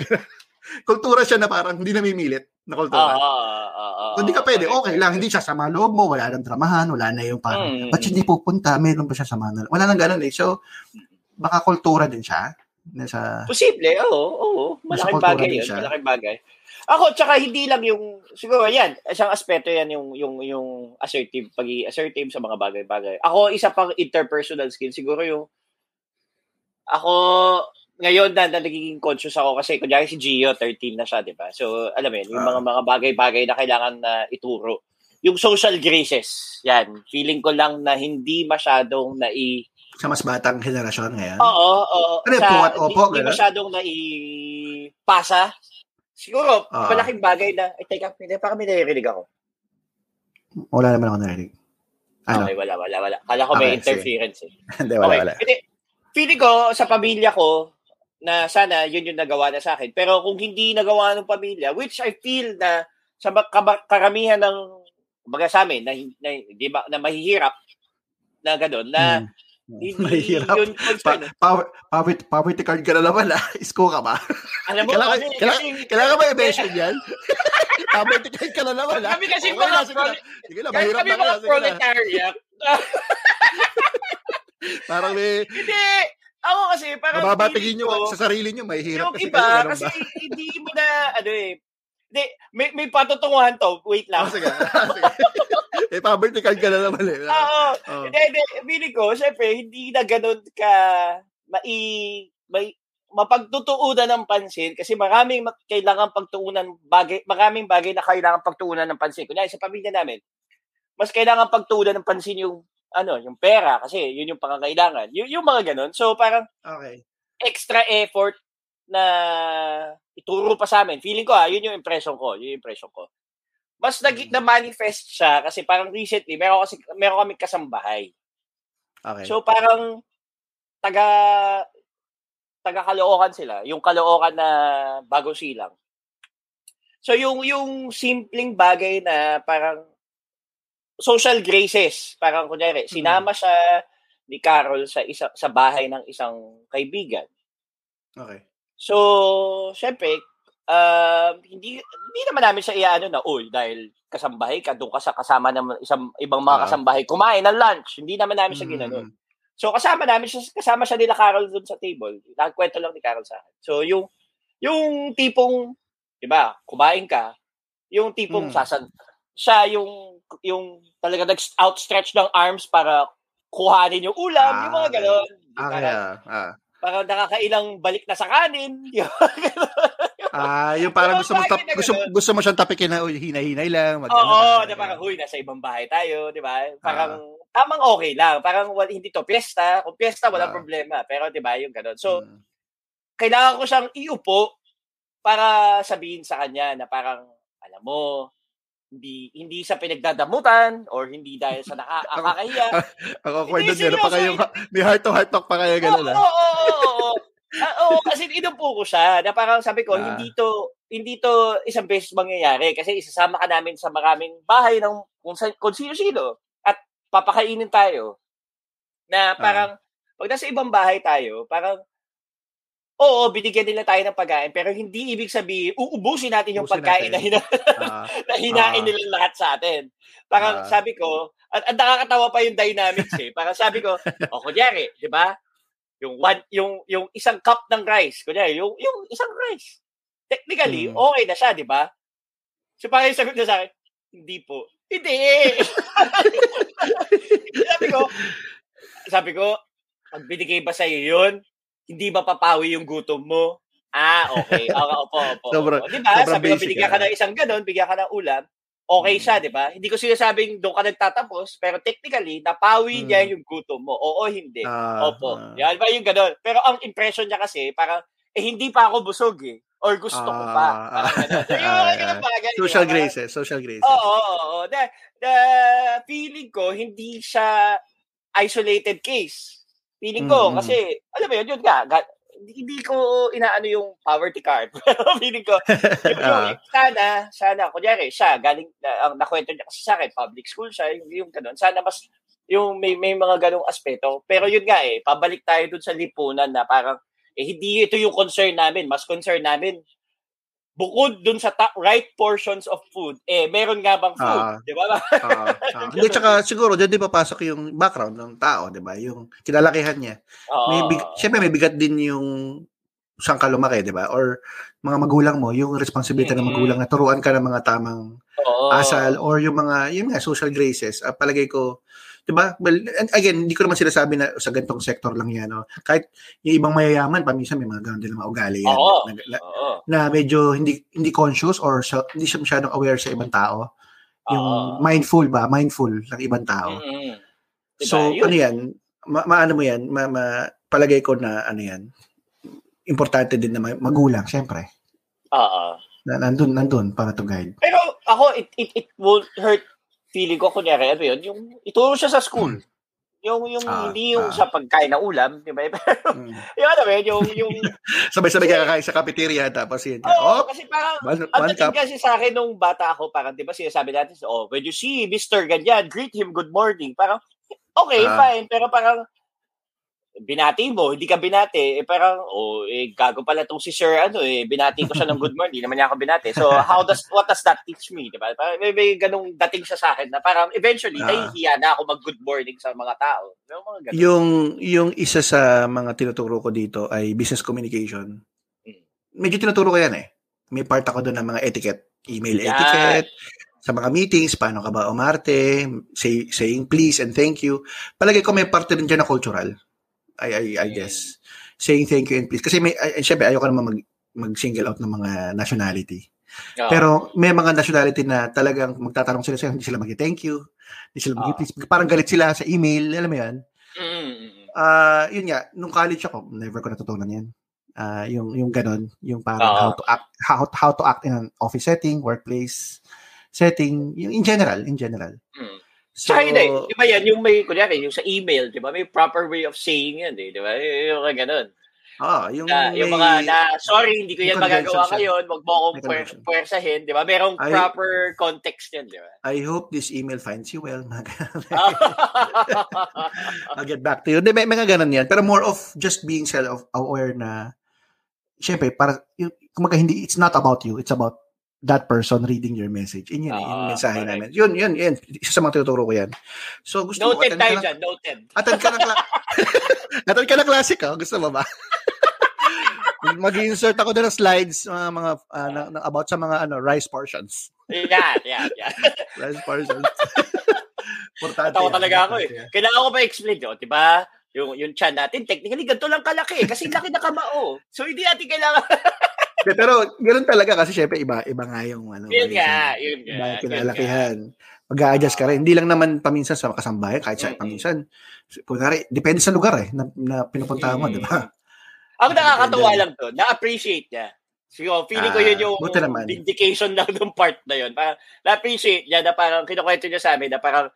kultura siya na parang hindi namimilit na kultura. oo, oo, oo, Kung hindi ka pwede, okay lang. Hindi siya sama loob mo, wala nang dramahan, wala na yung parang, Mm. ba't siya hindi pupunta? Meron ba siya sama na? Wala nang ganun eh. So, baka kultura din siya. Nasa, Posible, oo, oo. Malaking bagay yun, malaking bagay. Ako, tsaka hindi lang yung, siguro yan, isang aspeto yan yung, yung, yung assertive, pag assertive sa mga bagay-bagay. Ako, isa pang interpersonal skill, siguro yung, ako, ngayon na, na nagiging conscious ako kasi kunyari si Gio, 13 na siya, di ba? So, alam mo yun, yung Ah. mga mga bagay-bagay na kailangan na ituro. Yung social graces, yan. Feeling ko lang na hindi masyadong nai, sa mas batang henerasyon ngayon. Oo, oo. Ano yung puwat opo, Hindi gano'n? masyadong naipasa. Siguro, Ah. malaking bagay na, eh, teka, hindi, parang may naririnig ako. Wala naman ako narinig. Ano? Okay, wala, wala, wala. Kala ko may Okay, sige. interference eh. [laughs] Hindi, wala, okay. wala. Hindi, feeling ko, sa pamilya ko, na sana yun yung nagawa na sa akin. Pero kung hindi nagawa ng pamilya, which I feel na sa karamihan ng baga sa amin, na, na, ba, na mahihirap, na gano'n, na Hmm. Hindi [laughs] Mahirap. yun. Pa- power, poverty, poverty card ka na naman ah. [laughs] Isko ka ba? Alam mo, Kailangan, kami, kailangan, kasi- kailangan ba i-mention yan? [laughs] poverty card ka na naman ah. Kami kasi Okay mga sige na. Sige na, mahirap kami na mga proletariat. Parang may, Hindi. Ako kasi, parang mababatigin feeling nyo sa sarili nyo, may hirap yung kasi iba, kasi hindi mo na, ano eh, hindi, may, may patutunguhan to. Wait lang. Oh, sige. sige. [laughs] eh, poverty card ka na naman eh. Oo. Oh. Hindi, hindi. Ko, syempre, hindi na ganun ka mai, may, mapagtutuunan ng pansin kasi maraming ma- kailangan pagtuunan bagay maraming bagay na kailangan pagtuunan ng pansin kunyari sa pamilya namin mas kailangan pagtuunan ng pansin yung ano yung pera kasi yun yung pangangailangan yung, yung mga ganun so parang Okay. extra effort na ituro pa sa amin. Feeling ko ah, yun yung impression ko, yun yung impression ko. Mas nag Mm. na manifest siya kasi parang recently meron kasi meron kaming kasambahay. Okay. So parang taga taga Caloocan sila, yung Caloocan na bago silang. So yung yung simpleng bagay na parang social graces, parang kunyari, Mm. sinama siya ni Carol sa isa sa bahay ng isang kaibigan. okay. So, syempre, uh, hindi hindi naman namin siya iano na, uy, dahil kasambahay ka, doon ka sa kasama ng isang ibang mga Ah. kasambahay, kumain ng lunch. Hindi naman namin siya Mm. ginanon. So kasama namin siya, kasama siya nila Carol doon sa table. Nagkwento lang ni Carol sa akin. So yung yung tipong, 'di ba, kumain ka, yung tipong Mm. sasan siya yung yung talaga nag-outstretch ng arms para kuhanin yung ulam, yung mga Ah, ganon. Ah, Parang, kaya. Ah. parang nakakailang balik na sa kanin. [laughs] Yung Ah, yung parang gusto mo tap, gusto, gusto mo siyang tapikin na uy, hinay-hinay lang. mag- Oo, ano, na parang, huy, nasa ibang bahay tayo, di ba? Ah. Parang, tamang okay lang. Parang, wal, hindi to piyesta. Kung piyesta, walang Ah. problema. Pero, di ba, yung ganun. So, Mm. kailangan ko siyang iupo para sabihin sa kanya na parang, alam mo, hindi hindi sa pinagdadamutan or hindi dahil sa nakakakahiya. Ang awkward Hindi, doon, meron pa kayo, may heart to heart talk pa kayo, Oo, gano'n oo, ah. oo, oo, oo. Ah, oo, kasi inupo ko siya na parang sabi ko, Ah. hindi to hindi to isang beses mangyayari kasi isasama ka namin sa maraming bahay ng kung, kung sino-sino at papakainin tayo. Na parang, pag nasa ibang bahay tayo, parang, oo, binigyan nila tayo ng pagkain, pero hindi ibig sabihin, uubusin natin yung Ubusin pagkain na, natin. hina, Ah, [laughs] na hinain Ah. nila lahat sa atin. Parang Ah. sabi ko, at, at nakakatawa pa yung dynamics eh. Parang sabi ko, o kunyari, di ba? Yung one, yung yung isang cup ng rice, kunyari, yung yung isang rice. Technically, Hmm. okay na siya, di ba? So parang sagot niya sa akin, hindi po. Hindi. [laughs] sabi ko, sabi ko, pag binigay ba sa'yo yun, hindi ba papawi yung gutom mo? Ah, okay. Okay, opo, opo. [laughs] Sobrang- opo. Di ba? sobrang Sabi ko, binigyan ka ah. ng isang ganon, bigyan ka ng ulam, okay Mm. siya, di ba? Hindi ko sinasabing doon ka nagtatapos, pero technically, napawi Mm. niya yung gutom mo. Oo, hindi. ah, Opo. ah. Yan ba yung ganon? Pero ang impression niya kasi, parang, eh, hindi pa ako busog eh. Or gusto ko pa. Ah, Parang ganon. So, yung ah, mga ganun [laughs] ah. bagay. di ba? Social social graces. Oo, oo, oo. The, the feeling ko, hindi siya isolated case. Feeling ko, Mm, kasi, alam mo yun, yun nga, ga- hindi, hindi ko inaano yung poverty card. [laughs] Pero feeling ko, [laughs] yung, Ah. sana, sana, kunyari, siya, galing, na, ang nakwento niya kasi sa akin, public school siya, yung, yung ganun. Sana mas, yung may, may mga ganong aspeto. Pero yun nga eh, pabalik tayo dun sa lipunan na parang, eh, hindi ito yung concern namin. Mas concern namin, bukod dun sa top right portions of food, eh, meron nga bang food? Ah. di ba? Ah, ah. [laughs] Hindi, tsaka siguro, dyan din papasok yung background ng tao, di ba? Yung kinalakihan niya. May Oo. big, Siyempre, may bigat din yung saan ka lumaki, di ba? Or mga magulang mo, yung responsibility ng Mm. magulang na turuan ka ng mga tamang Oo. asal or yung mga, yun nga, social graces. Ah, palagay ko, di ba? Well, again, hindi ko naman sinasabi na sa gantong sector lang yan. No? Kahit yung ibang mayayaman, paminsan may mga ganun din na mga ugali yan. Oo. Na, na, Oo. na medyo hindi hindi conscious or sa, hindi siya masyadong aware sa ibang tao. Yung Oo. mindful ba? Mindful ng ibang tao. Mm-mm. Diba? So, Yun. ano yan? Ma, maano mo yan? Ma, ma, palagay ko na ano yan? Importante din na ma- magulang, syempre. Oo. Na, nandun, nandun para to guide. Pero ako, it, it, it won't hurt feeling ko, kunyari, ano yun, yung ituro siya sa school. Yung, yung, Ah, hindi yung ah. sa pagkain na ulam, di ba? [laughs] Mm. yung ano yun, yung, yung, [laughs] Sabay-sabay ka kakain sa cafeteria tapos yun. oh, Oh, kasi parang, one, ang dating kasi sa akin nung bata ako, parang, di ba, sinasabi natin, oh, when you see Mr. Ganyan, greet him good morning. Parang, okay, Ah. fine, pero parang, binati mo, hindi ka binati, eh parang, oh, eh, gago pala tong si Sir, ano, eh, binati ko siya ng good morning, hindi naman niya ako binati. So, how does, what does that teach me, di ba? Parang may, may ganung dating siya sa akin na parang, eventually, nahihiya na ako mag-good morning sa mga tao. Yung mga ganun. Yung, yung isa sa mga tinuturo ko dito ay business communication. Mm. Medyo tinuturo ko yan eh. May part ako doon ng mga etiquette. Email Yan. etiquette, sa mga meetings, paano ka ba umarte, say, saying please and thank you. Palagay ko may parte din dyan na cultural. I, I, I Mm. guess. Saying thank you and please. Kasi may, ay, syempre, ayoko naman mag, mag-single out ng mga nationality. Oo. Pero may mga nationality na talagang magtatanong sila sa'yo, hindi sila mag-thank you, hindi sila Ah. mag-please. Parang galit sila sa email, alam mo yan? Mm, mm, mm. Ah, yun nga, nung college ako, never ko natutunan yan. Ah, yung yung ganon, yung parang Oo. how to act how, how to act in an office setting, workplace setting, yung in general, in general. Mm. So, Tsaka hindi, di ba yan, yung may, kunyari, yung sa email, di ba, may proper way of saying yan, eh, di ba? Yung mga ganun. ah, yung, Na, yung mga, na, sorry, hindi ko yan magagawa siya. ngayon, wag mo akong puwer, puwersahin, di ba? Merong Ay- proper context yan, di ba? I hope this email finds you well. [laughs] Ah. [laughs] I'll get back to you. Hindi, may mga ganun yan. Pero more of just being self-aware na syempre, para, yung, kumaga hindi, it's not about you, it's about that person reading your message. Yun yun, uh, yung mensahe correct. namin. Yun, yun, yun. Isa sa mga tinuturo ko yan. So, gusto noted mo, tayo dyan, noted. Attend ka ng, kla- [laughs] attend ka ng classic, oh. Gusto mo ba? [laughs] Mag-insert ako doon ng slides mga mga uh, na, na, about sa mga ano rice portions. Yeah, yeah, yeah. [laughs] rice portions. Importante. Tawa talaga ako eh. Kailangan ko pa explain 'yo, 'di ba? Yung yung chan natin technically ganito lang kalaki kasi laki na kamao. So hindi natin kailangan De, pero ganoon talaga kasi syempre iba iba nga yung ano. Yun nga, yun nga. Iba kinalakihan. Mag-a-adjust ka rin. Hindi lang naman paminsan sa kasambahay, kahit sa mm-hmm. paminsan. Kunwari, depende sa lugar eh, na, na pinupuntahan mo, mm-hmm. di ba? Ang nakakatuwa lang to, na-appreciate niya. So, feeling ko yun yung vindication [laughs] lang ng part na yun. Parang, na-appreciate niya na parang kinukwento niya sa amin na parang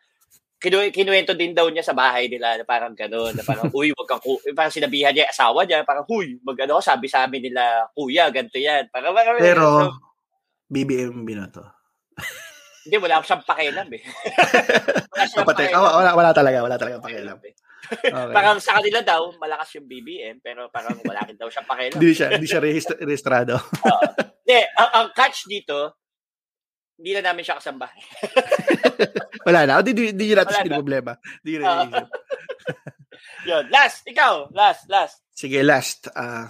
kinu kinuwento din daw niya sa bahay nila na parang gano'n, na parang, uy, wag kang, parang sinabihan niya asawa niya, parang, huy, mag ano, sabi sa amin nila, kuya, ganito yan. Parang, parang, Pero, so, BBM binoto. Hindi, wala siyang pakialam eh. [laughs] wala, siyang pakialam. Oh, wala, wala talaga, wala talaga pakialam. Eh. Okay. parang sa kanila daw, malakas yung BBM, pero parang wala rin daw siyang pakialam. Hindi siya, hindi siya rehistrado. uh, ang, ang catch dito, hindi na namin siya kasamba. [laughs] wala na. Hindi, hindi nyo natin siya problema. Hindi nyo uh, [laughs] Yun. Last, ikaw. Last, last. Sige, last. Uh,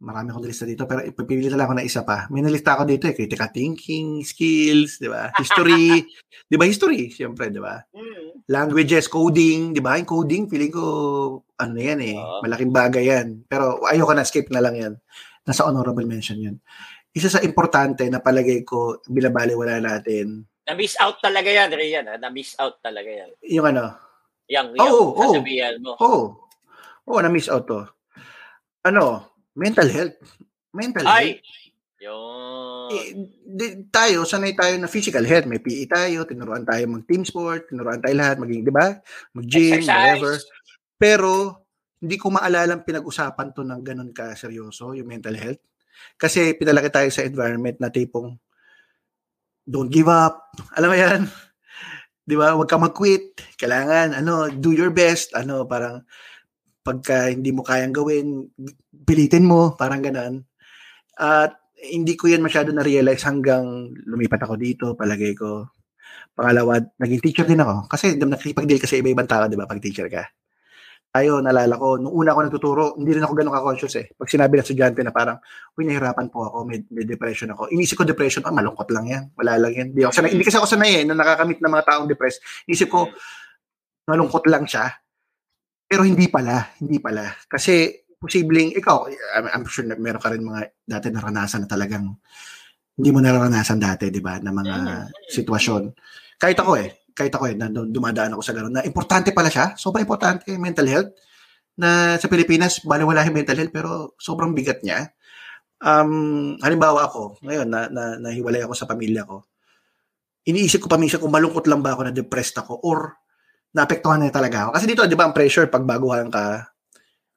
marami akong lista dito, pero ipipili na lang ako na isa pa. May nalista ako dito eh, critical thinking, skills, di ba? History, [laughs] di ba? History, siyempre, di ba? Mm. Languages, coding, di ba? Yung coding, feeling ko, ano yan eh, uh malaking bagay yan. Pero ayoko na, skip na lang yan. Nasa honorable mention yun. Isa sa importante na palagay ko, bilabali wala natin. Na-miss out talaga yan, Rian. Na-miss out talaga yan. Yung ano? Yung, yung oh, oh, sasabihan mo. Oo. Oh, oh, na-miss out to. Ano, mental health. Mental Ay. health. Yun. Eh, di, tayo, sanay tayo na physical health. May PE tayo, tinuruan tayo mag team sport, tinuruan tayo lahat, maging, di ba? Mag-gym, whatever. Pero, hindi ko maalala pinag-usapan to ng ganun ka seryoso, yung mental health. Kasi pinalaki tayo sa environment na tipong, don't give up. [laughs] Alam mo yan? [laughs] Di ba? Huwag ka mag-quit. Kailangan, ano, do your best. Ano, parang, pagka hindi mo kayang gawin, pilitin mo, parang ganun. At hindi ko yan masyado na-realize hanggang lumipat ako dito, palagay ko. Pangalawa, naging teacher din ako. Kasi nakikipag-deal kasi iba-ibang tao, di ba, pag teacher ka. Tayo, nalala ko, nung una ako nagtuturo, hindi rin ako ganun ka-conscious eh. Pag sinabi ng estudyante na parang, uy, nahirapan po ako, may, may depression ako. Inisip ko depression, ah, malungkot lang yan. Wala lang yan. Hindi, ako sanay, hindi kasi ako sanay eh, na nakakamit ng mga taong depressed. Inisip ko, malungkot lang siya. Pero hindi pala, hindi pala. Kasi posibleng ikaw, I'm, I'm sure na meron ka rin mga dati naranasan na talagang hindi mo naranasan dati, di ba, na mga sitwasyon. Kahit ako eh, kahit ako eh, na dumadaan ako sa gano'n, na importante pala siya, sobrang importante mental health, na sa Pilipinas, baliwala yung mental health, pero sobrang bigat niya. Um, halimbawa ako, ngayon, na, na, nahiwalay ako sa pamilya ko, iniisip ko pa minsan kung malungkot lang ba ako na depressed ako or naapektuhan na talaga ako. Kasi dito, di ba, ang pressure pag baguhan ka,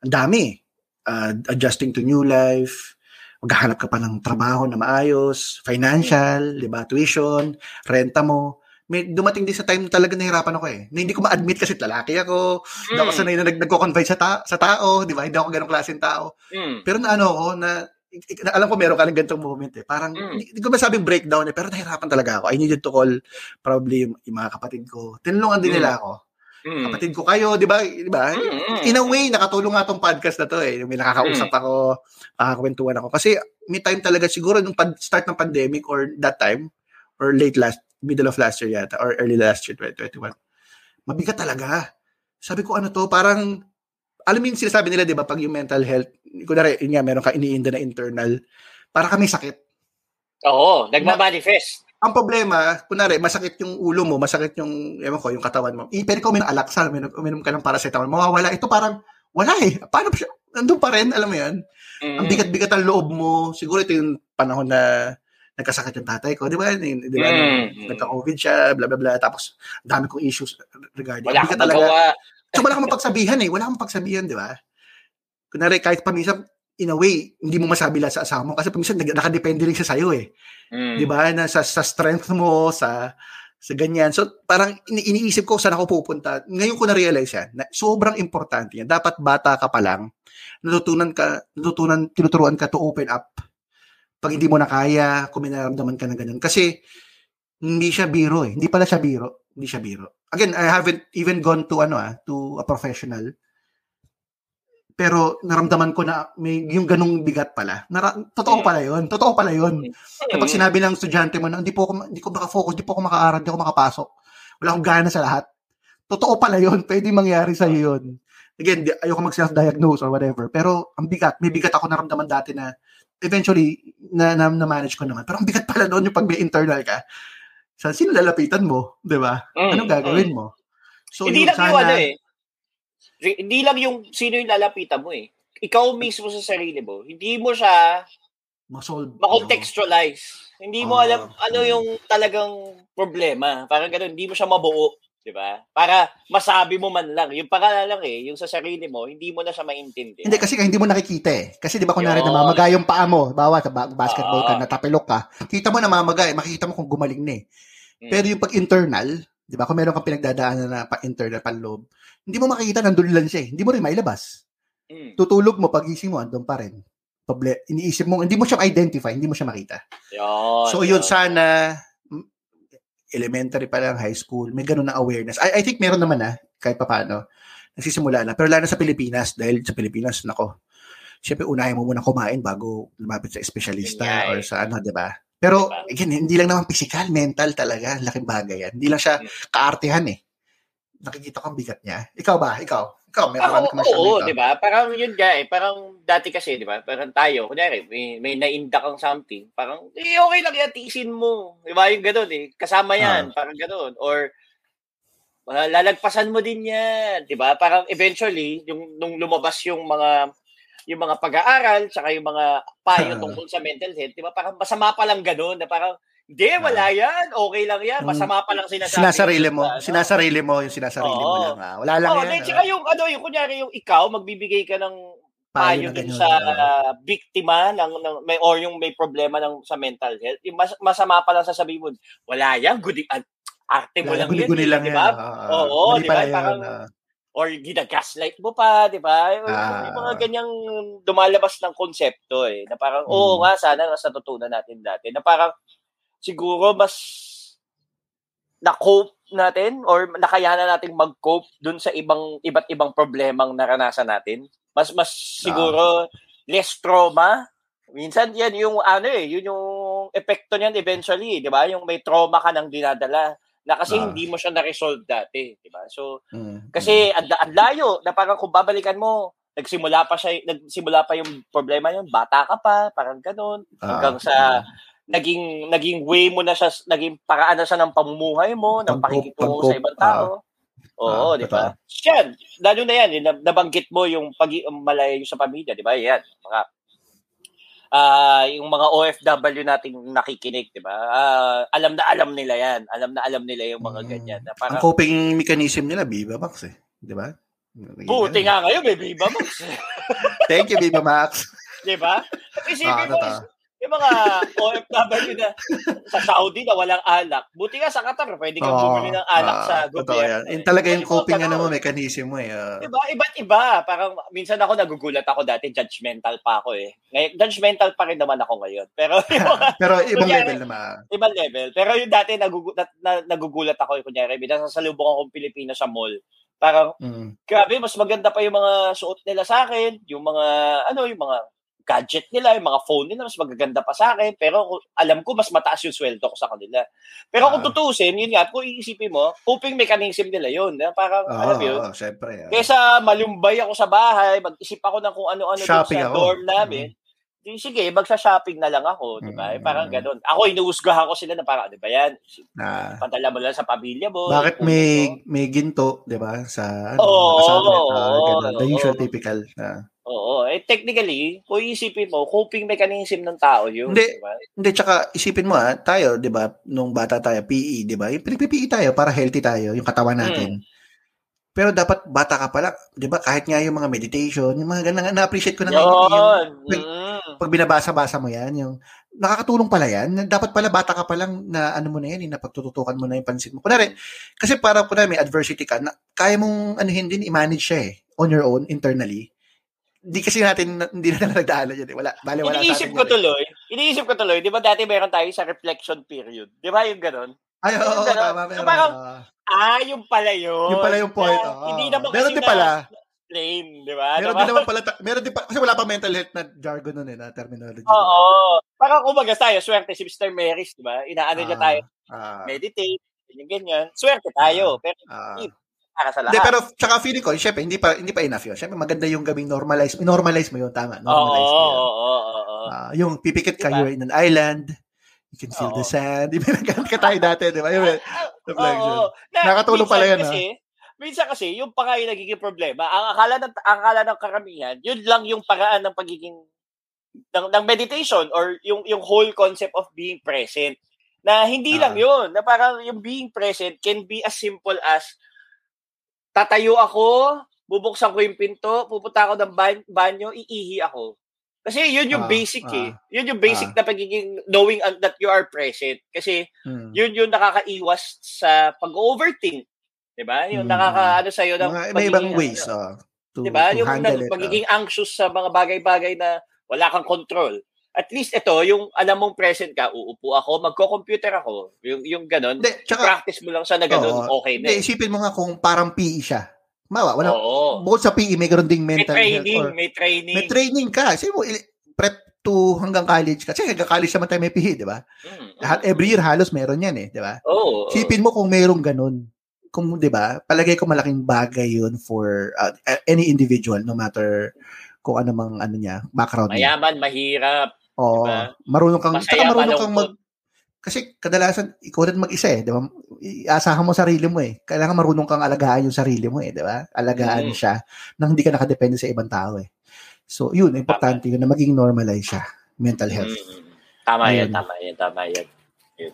ang dami. Uh, adjusting to new life, maghahanap ka pa ng trabaho na maayos, financial, di ba, tuition, renta mo. May dumating din sa time na talaga nahirapan ako eh. Na hindi ko ma-admit kasi lalaki ako. Mm. Hindi ako sanay na nag nagko-confide sa, ta- sa tao, di ba? Hindi ako ganong klaseng tao. Mm. Pero na ano ako, na alam ko meron ka ng ganitong moment eh. Parang, mm. hindi ko masabing breakdown eh, pero nahirapan talaga ako. I needed to call probably yung, yung mga kapatid ko. Tinulungan din mm. nila ako. Mm. Kapatid ko kayo, 'di ba? 'Di ba? Mm, In a way nakatulong nga tong podcast na to eh. May nakakausap mm. ako, nakakwentuhan ako kasi may time talaga siguro nung pad- start ng pandemic or that time or late last middle of last year yata or early last year 2021. Mabigat talaga. Sabi ko ano to, parang alam mo yung sinasabi nila 'di ba pag yung mental health, kunwari yun nga meron ka iniinda na internal, para kami sakit. Oo, nagma-manifest ang problema, kunwari, masakit yung ulo mo, masakit yung, ewan ko, yung katawan mo. I, pero kung uminom alaksal, uminom, uminom ka ng paracetamol, mawawala. Ito parang, wala eh. Paano siya? Nandun pa rin, alam mo yan? Mm. Ang bigat-bigat ang loob mo. Siguro ito yung panahon na nagkasakit yung tatay ko, di ba? Di ba? Mm. Nagka-COVID siya, bla bla bla. Tapos, dami kong issues regarding. Wala kang magawa. So, wala kang mapagsabihan eh. Wala kang mapagsabihan, di ba? Kunwari, kahit paminsan, in a way, hindi mo masabi lahat sa asawa mo kasi minsan nakadepende rin siya sa'yo eh. Mm. 'Di ba? Na sa, sa strength mo, sa Sa ganyan. So, parang ini- iniisip ko saan ako pupunta. Ngayon ko na-realize yan, na sobrang importante yan. Dapat bata ka pa lang, natutunan ka, natutunan, tinuturuan ka to open up. Pag hindi mo na kaya, kung may nararamdaman ka na ganyan. Kasi, hindi siya biro eh. Hindi pala siya biro. Hindi siya biro. Again, I haven't even gone to ano ah, to a professional. Pero naramdaman ko na may yung ganung bigat pala. Nara, totoo pala 'yon. Totoo pala 'yon. Kapag sinabi ng estudyante mo na hindi po ako hindi ko maka-focus, hindi po ako makaaral, hindi ako makapasok. Wala akong gana sa lahat. Totoo pala 'yon. [laughs] Pwede mangyari sa iyo 'yon. Again, ayoko mag-self-diagnose or whatever. Pero ang bigat, may bigat ako naramdaman dati na eventually na, na, na manage ko naman. Pero ang bigat pala noon yung pag may internal ka. Sa sino lalapitan mo, 'di ba? Mm, Anong gagawin mo? So, hindi yun, lang yung ano eh. Hindi lang yung sino yung lalapitan mo eh. Ikaw mismo sa sarili mo, hindi mo siya ma-solve. makontextualize. Hindi mo Ah, alam ano mm. yung talagang problema. Parang gano'n, hindi mo siya mabuo. Di ba? Para masabi mo man lang. Yung pangalan lang eh, yung sa sarili mo, hindi mo na siya maintindihan. Hindi kasi hindi mo nakikita eh. Kasi 'di ba kunwari Yun. namamaga yung paa mo, bawa sa ba- basketball ka Ah. natapilok ka, kita mo namamaga eh, makikita mo kung gumaling na eh. Mm. Pero yung pag internal, 'di ba? Kung meron kang pinagdadaanan na pa internal panloob, hindi mo makikita nandun lang siya eh. Hindi mo rin mailabas. Mm. Tutulog mo pagising mo andun pa rin. Proble- iniisip mo, hindi mo siya identify, hindi mo siya makita. Yun, So yun sana mm, elementary pa lang, high school, may ganun na awareness. I, I think meron naman na, kahit pa paano, nagsisimula na. Pero lalo na sa Pilipinas, dahil sa Pilipinas, nako, syempre unahin mo muna kumain bago lumapit sa espesyalista Yun nga eh. or sa ano, di ba? Pero, Diba? again, hindi lang naman physical, mental talaga. Laking bagay yan. Hindi lang siya kaartehan eh. Nakikita ko ang bigat niya. Ikaw ba? Ikaw? Ikaw, may marami ka masyadong oo, dito. di ba? Parang yun nga eh. Parang dati kasi, di ba? Parang tayo, kunyari, may, may nainda kang something. Parang, eh, okay lang yan, tiisin mo. Di ba? Yung ganun eh. Kasama yan. Ah. Parang ganun. Or, uh, lalagpasan mo din yan. Di ba? Parang eventually, yung, nung lumabas yung mga yung mga pag-aaral, tsaka yung mga payo Ah. tungkol sa mental health, di ba? Parang masama pa lang ganun, na parang, hindi, wala yan, okay lang yan, Mm. masama pa lang sinasabi. Sinasarili mo. Ano? Sinasarili mo yung sinasarili mo Oo. lang. Ah. Wala lang Oo, yan. then, ah. tsaka yung, ano, yung kunyari, yung ikaw, magbibigay ka ng payo dun sa ah. biktima ng, ng may or yung may problema ng sa mental health. Yung mas, masama pa lang sasabihin mo, wala yan, good at arte mo lang yun, guni-guni eh, lang di yan. ba? ah, ah. Oo, di ba? Parang- ah. Or ginagaslight mo pa, di ba? Ah. yung mga ganyang lumalabas ng konsepto eh, na parang, oo Mm. nga, sana mas natutunan natin dati, na parang siguro mas na-cope natin or nakayanan natin mag-cope dun sa ibang iba't ibang problemang naranasan natin. Mas mas siguro less trauma. Minsan yan yung ano eh, yun yung epekto niyan eventually, 'di ba? Yung may trauma ka nang dinadala na kasi Ah. hindi mo siya na-resolve dati, 'di ba? So Mm, kasi ang ang layo na parang kung babalikan mo, nagsimula pa siya, nagsimula pa yung problema yun, bata ka pa, parang Ah, hanggang sa naging naging way mo na siya, naging paraan na siya ng pamumuhay mo, ng pakikitungo sa ibang tao. Oo, Ah, di ba? Yan, lalo na yan, nabanggit mo yung pag malayo sa pamilya, di ba? Yan, mga ah yung mga OFW nating nakikinig, di ba? Ah, alam na alam nila yan. Alam na alam nila yung mga Mm. ganyan. Na Ang parang, coping mechanism nila, Viva Max eh. Di ba? buti nga ngayon, may Viva Max. Thank you, Viva Max. Di ba? Isipin Ah, mo. Yung mga OFW na sa Saudi na walang alak. Buti nga sa Qatar, pwede kang Oo, bumili ng alak ah, sa gobyerno. yan. eh. Yung talaga yung coping ano mo, mechanism mo eh. ah. Diba? Iba't iba. Parang minsan ako nagugulat ako dati, judgmental pa ako eh. Ngayon, judgmental pa rin naman ako ngayon. Pero yung [laughs] mga Pero ibang Kunyari- level naman. ibang level. Pero yung dati nagugulat, na, nagugulat ako, yung kunyari, binasasalubong akong Pilipino sa mall. Parang, Mm. grabe, mas maganda pa yung mga suot nila sa akin, yung mga, ano, yung mga gadget nila, yung mga phone nila, mas magaganda pa sa akin. Pero alam ko, mas mataas yung sweldo ko sa kanila. Pero kung Ah. tutusin, yun nga, kung iisipin mo, coping mechanism nila yun. Parang, Oo, alam yun, oo, syempre. ah. Kesa malumbay ako sa bahay, mag-isip ako ng kung ano-ano sa ako. dorm namin. Di, sige, magsa-shopping na lang ako, di ba? Mm. Parang ganun. Ako, inuusgahan ko sila na parang, di ba yan? Na, Padala mo lang sa pamilya mo. bakit may mo. may ginto, 'di ba? Sa ano, Oo, kasama, ah, oo, ganun. The usual oo. typical na. Oo. Eh, technically, kung iisipin mo, coping mechanism ng tao yun. Hindi. Di ba? Hindi tsaka isipin mo ah, tayo, 'di ba, nung bata tayo, PE, 'di ba? Pinag-PE tayo para healthy tayo, yung katawan natin. Pero dapat bata ka pala, 'di ba? Kahit nga yung mga meditation, yung mga ganun, na-appreciate ko na ngayon. yung- Yun. Mm. Pag binabasa-basa mo yan, yung nakakatulong pala yan. Dapat pala bata ka pa lang na ano mo na yan, na pagtututukan mo na yung pansin mo. Kunwari, kasi para kunwari may adversity ka, na, kaya mong ano din, i-manage siya eh, on your own, internally. Hindi kasi natin, hindi na [laughs] nagdaanan yan eh. Wala, bale, wala iniisip ko tuloy, eh. iniisip ko tuloy, di ba dati meron tayo sa reflection period? Di ba yung ganun? Ay, oo, oo, tama. So, parang, ah, yung pala yun. Yung pala yung point. Na, hindi naman Meron din pala. Explain, di ba? Meron din naman pala, meron din pa, kasi wala pa mental health na jargon nun eh, na terminology. Oo. Oh, Parang kumbaga tayo, swerte si Mr. Maris, di ba? Inaano niya tayo, ah, meditate, ganyan, ganyan. Swerte tayo. pero, ah, para sa lahat. Hindi, pero tsaka feeling ko, syempre, hindi pa, hindi pa enough yun. Syempre, maganda yung gawing normalize. Normalize mo yun, tama. Normalize oo, mo yun. Oo, oo, oo. Ah, yung pipikit ka, Diba? you're in an island, you can feel Oo. the sand. Di ba, nagkaroon ka tayo dati, di ba? Yung reflection. Oo. Na, Nakatulong pala yan, kasi, Minsan kasi, yung pa nga yung nagiging problema, ang akala ng, ang akala ng karamihan, yun lang yung paraan ng pagiging ng, ng meditation or yung yung whole concept of being present. Na hindi Ah. lang yun. Na parang yung being present can be as simple as tatayo ako, bubuksan ko yung pinto, pupunta ako ng ban- banyo, iihi ako. Kasi yun yung Ah, basic eh. ah, Yun yung basic ah. na pagiging knowing uh, that you are present. Kasi Hmm. yun yung nakakaiwas sa pag-overthink. 'Di ba? Yung Mm. nakakaano sa iyo ng Mga, may ibang ways ano, oh, to, 'di ba? to Yung handle nag- it. oh. pagiging anxious sa mga bagay-bagay na wala kang control. At least ito, yung alam mong present ka, uupo ako, magko-computer ako. Yung yung ganun. Hindi, tsaka, practice mo lang sa na ganun, Oo. okay na. hindi, eh. isipin mo nga kung parang PE siya. Mawa, wala, Oo. bukod sa PE, may ganoon ding May mental training, health or may training. may training ka. Kasi mo, prep to hanggang college ka. Kasi hanggang college naman tayo may PE, di ba? Mm, Lahat, mm, every year halos meron yan eh, di ba? Oo. Isipin mo kung merong ganun. Kung, di ba, palagay ko malaking bagay yun for uh, any individual, no matter kung ano mang ano niya, background niya. Mayaman, mahirap. Oo. diba? Marunong kang, Masaya, marunong kang mag, kasi kadalasan, ikaw rin mag-isa eh, di ba? Iasahan mo sarili mo eh. Kailangan marunong kang alagaan yung sarili mo eh, di ba? Alagaan Mm. siya nang hindi ka nakadepende sa ibang tao eh. So, yun, importante yun na maging normalize siya. Mental health. Mm. Tama yan, Ayun. tama yan, tama yan. Yun.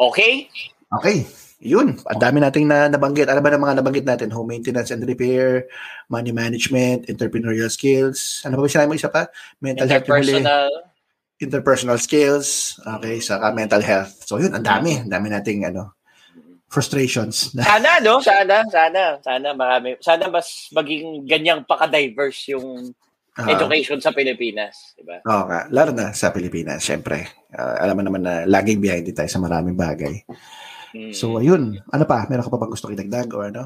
Okay? Okay. Yun. Ang dami nating na nabanggit. Ano ba ng mga nabanggit natin? Home maintenance and repair, money management, entrepreneurial skills. Ano ba ba sinabi mo isa pa? Mental health. Interpersonal. Interpersonal skills. Okay. Saka mental health. So, yun. Ang dami. Ang dami nating ano, frustrations. Na, [laughs] Sana, no? Sana, sana, sana marami. Sana mas maging ganyang paka-diverse yung Ah, education sa Pilipinas. Diba? Oo nga. Lalo na sa Pilipinas, syempre. Ah, alam mo naman na laging behind tayo sa maraming bagay. Mm. So, ayun. Ano pa? Meron ka pa bang gusto idagdag or ano?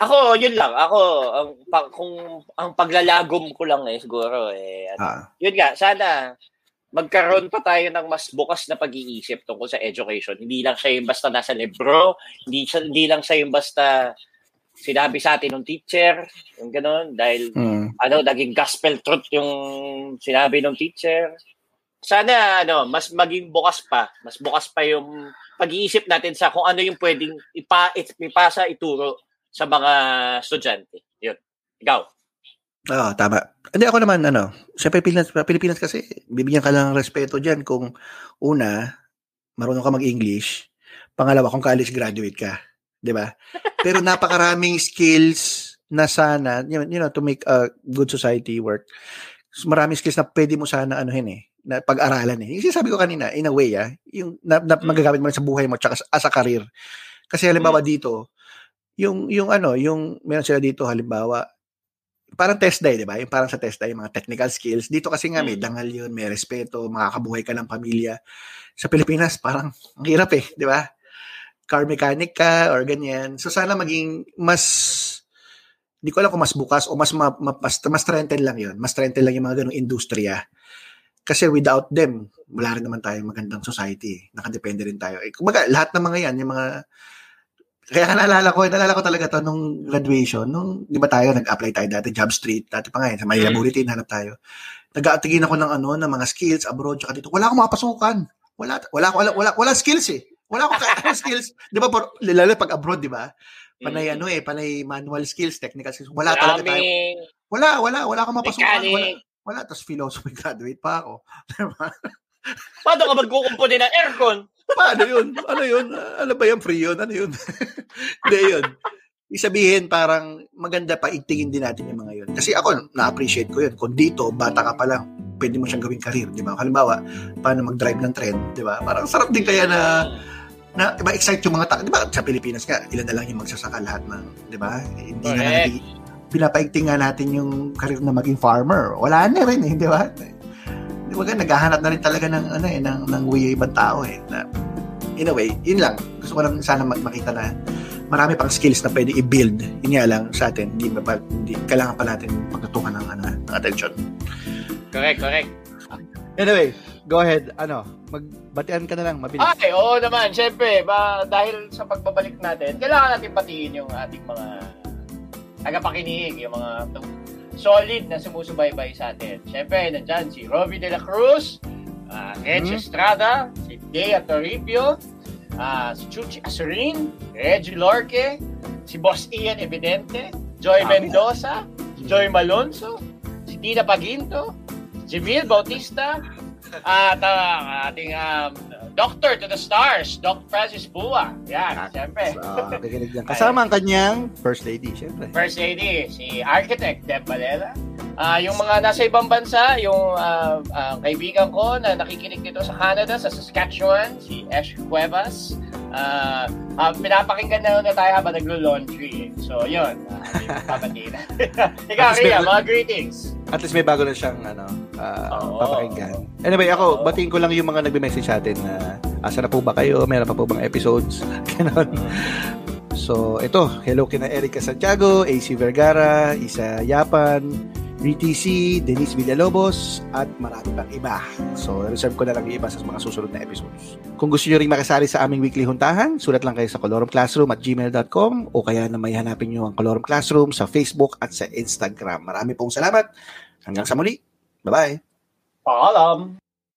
Ako, yun lang. Ako, ang, pa, kung ang paglalagom ko lang eh, siguro, eh, ano, Ah, yun nga, sana magkaroon pa tayo ng mas bukas na pag-iisip tungkol sa education. Hindi lang siya yung basta nasa libro, hindi, siya, hindi lang siya yung basta sinabi sa atin ng teacher, yung gano'n, dahil mm, ano, naging gospel truth yung sinabi ng teacher. Sana, ano, mas maging bukas pa. Mas bukas pa yung pag-iisip natin sa kung ano yung pwedeng ipa, ipasa, ituro sa mga estudyante. Yun. Ikaw. Oo, tama. Hindi ako naman, ano, sa Pilipinas, Pilipinas kasi, bibigyan ka lang ng respeto dyan kung una, marunong ka mag-English, pangalawa, kung college graduate ka. 'di ba? Pero [laughs] napakaraming skills na sana, you know, to make a good society work. Maraming skills na pwede mo sana anuhin eh, na pag-aralan eh. Yung sinasabi ko kanina, in a way, ah, yung na, na, Mm. magagamit mo sa buhay mo tsaka as a career. Kasi halimbawa dito, yung yung ano, yung meron sila dito halimbawa, parang test day, di ba? Yung parang sa test day, yung mga technical skills. Dito kasi nga may Mm. dangal yun, may respeto, makakabuhay ka ng pamilya. Sa Pilipinas, parang ang hirap eh, di ba? Car mechanic ka or ganyan. So sana maging mas hindi ko alam kung mas bukas o mas ma, ma, mas, mas strengthen lang yun. Mas strengthen lang yung mga ganong industriya. Kasi without them, wala rin naman tayong magandang society. eh. Nakadepende rin tayo. Eh, kumbaga, lahat ng mga yan, yung mga kaya naalala ko, naalala ko talaga to nung graduation, nung, di ba tayo, nag-apply tayo dati, Job Street, dati pa nga yun, sa Manila Mm. Bulletin, hanap tayo. Nag-aatigin ako ng ano, ng mga skills abroad, tsaka dito. Wala akong mapasukan. Wala, wala, wala, wala, wala skills eh. Wala akong kaya skills. Di ba, por- lalo pag abroad, di ba? Panay ano eh, panay manual skills, technical skills. Wala talaga tayo. Wala, wala, wala akong mapasukan. Mechanic. wala. Tapos philosophy [laughs] graduate pa ako. Diba? Paano ka magkukumpuni ng aircon? Paano yun? Ano yun? Ano ba yan? Free yun? Ano yun? [laughs] Hindi yun. Isabihin parang maganda pa itingin din natin yung mga yun. Kasi ako, na-appreciate ko yun. Kung dito, bata ka pa lang, pwede mo siyang gawing career, di ba? Halimbawa, paano mag-drive ng trend, di ba? Parang sarap din kaya na na diba excite yung mga tao, di ba? Sa Pilipinas ka, ilan na lang yung magsasaka lahat ng, di ba? Hindi na Correct. natin pinapaigting nga natin yung career na maging farmer. Wala na rin eh, di ba? Di ba naghahanap na rin talaga ng ano eh, ng ng way ibang tao eh. Na, in a way, yun lang. Gusto ko lang sana mak- makita na marami pang skills na pwede i-build. Yun nga lang sa atin, hindi, ba, hindi kailangan pa natin pagtutukan ng, ano, ng attention. Correct, correct. Anyway, go ahead. Ano, magbatian ka na lang, mabilis. Ay, oo naman. Siyempre, ba, dahil sa pagbabalik natin, kailangan natin patiin yung ating mga tagapakinig, yung mga solid na sumusubaybay sa atin. Siyempre, nandyan si Robbie De La Cruz, uh, Edge Mhm. Estrada, si Dea Toribio, ah, si Chuchi Asurin, Reggie Lorque, si Boss Ian Evidente, Joy Mendoza, si Joy Malonzo, si Tina Paginto, si Jamil Bautista, at ang ating um, Doctor to the Stars, Doc Francis Bua. Yan, siyempre. So, kikinig yan. Kasama ang kanyang first lady, syempre. First lady, si Architect Deb Balela. Ah, yung mga nasa ibang bansa, yung ah, ah, kaibigan ko na nakikinig dito sa Canada, sa Saskatchewan, si Ash Cuevas. Ah, ah, pinapakinggan na na tayo habang naglo-laundry. So, yun. [laughs] Uh, papatiin. [laughs] Ikaw, Ria, mga greetings. At least may bago na siyang ano, ah, Oo. papakinggan. Anyway, ako, Oo. batiin ko lang yung mga nagbe-message sa atin na asa na po ba kayo? Meron pa po bang episodes? [laughs] Ganon. So, ito, hello kina Erica Santiago, AC Vergara, Isa Yapan, BTC, Denise Villalobos, at marami pang iba. So, reserve ko na lang yung iba sa mga susunod na episodes. Kung gusto nyo rin makasali sa aming weekly huntahan, sulat lang kayo sa colorumclassroom at gmail.com o kaya na may hanapin nyo ang Colorum Classroom sa Facebook at sa Instagram. Marami pong salamat. Hanggang sa muli. Bye bye. Paalam.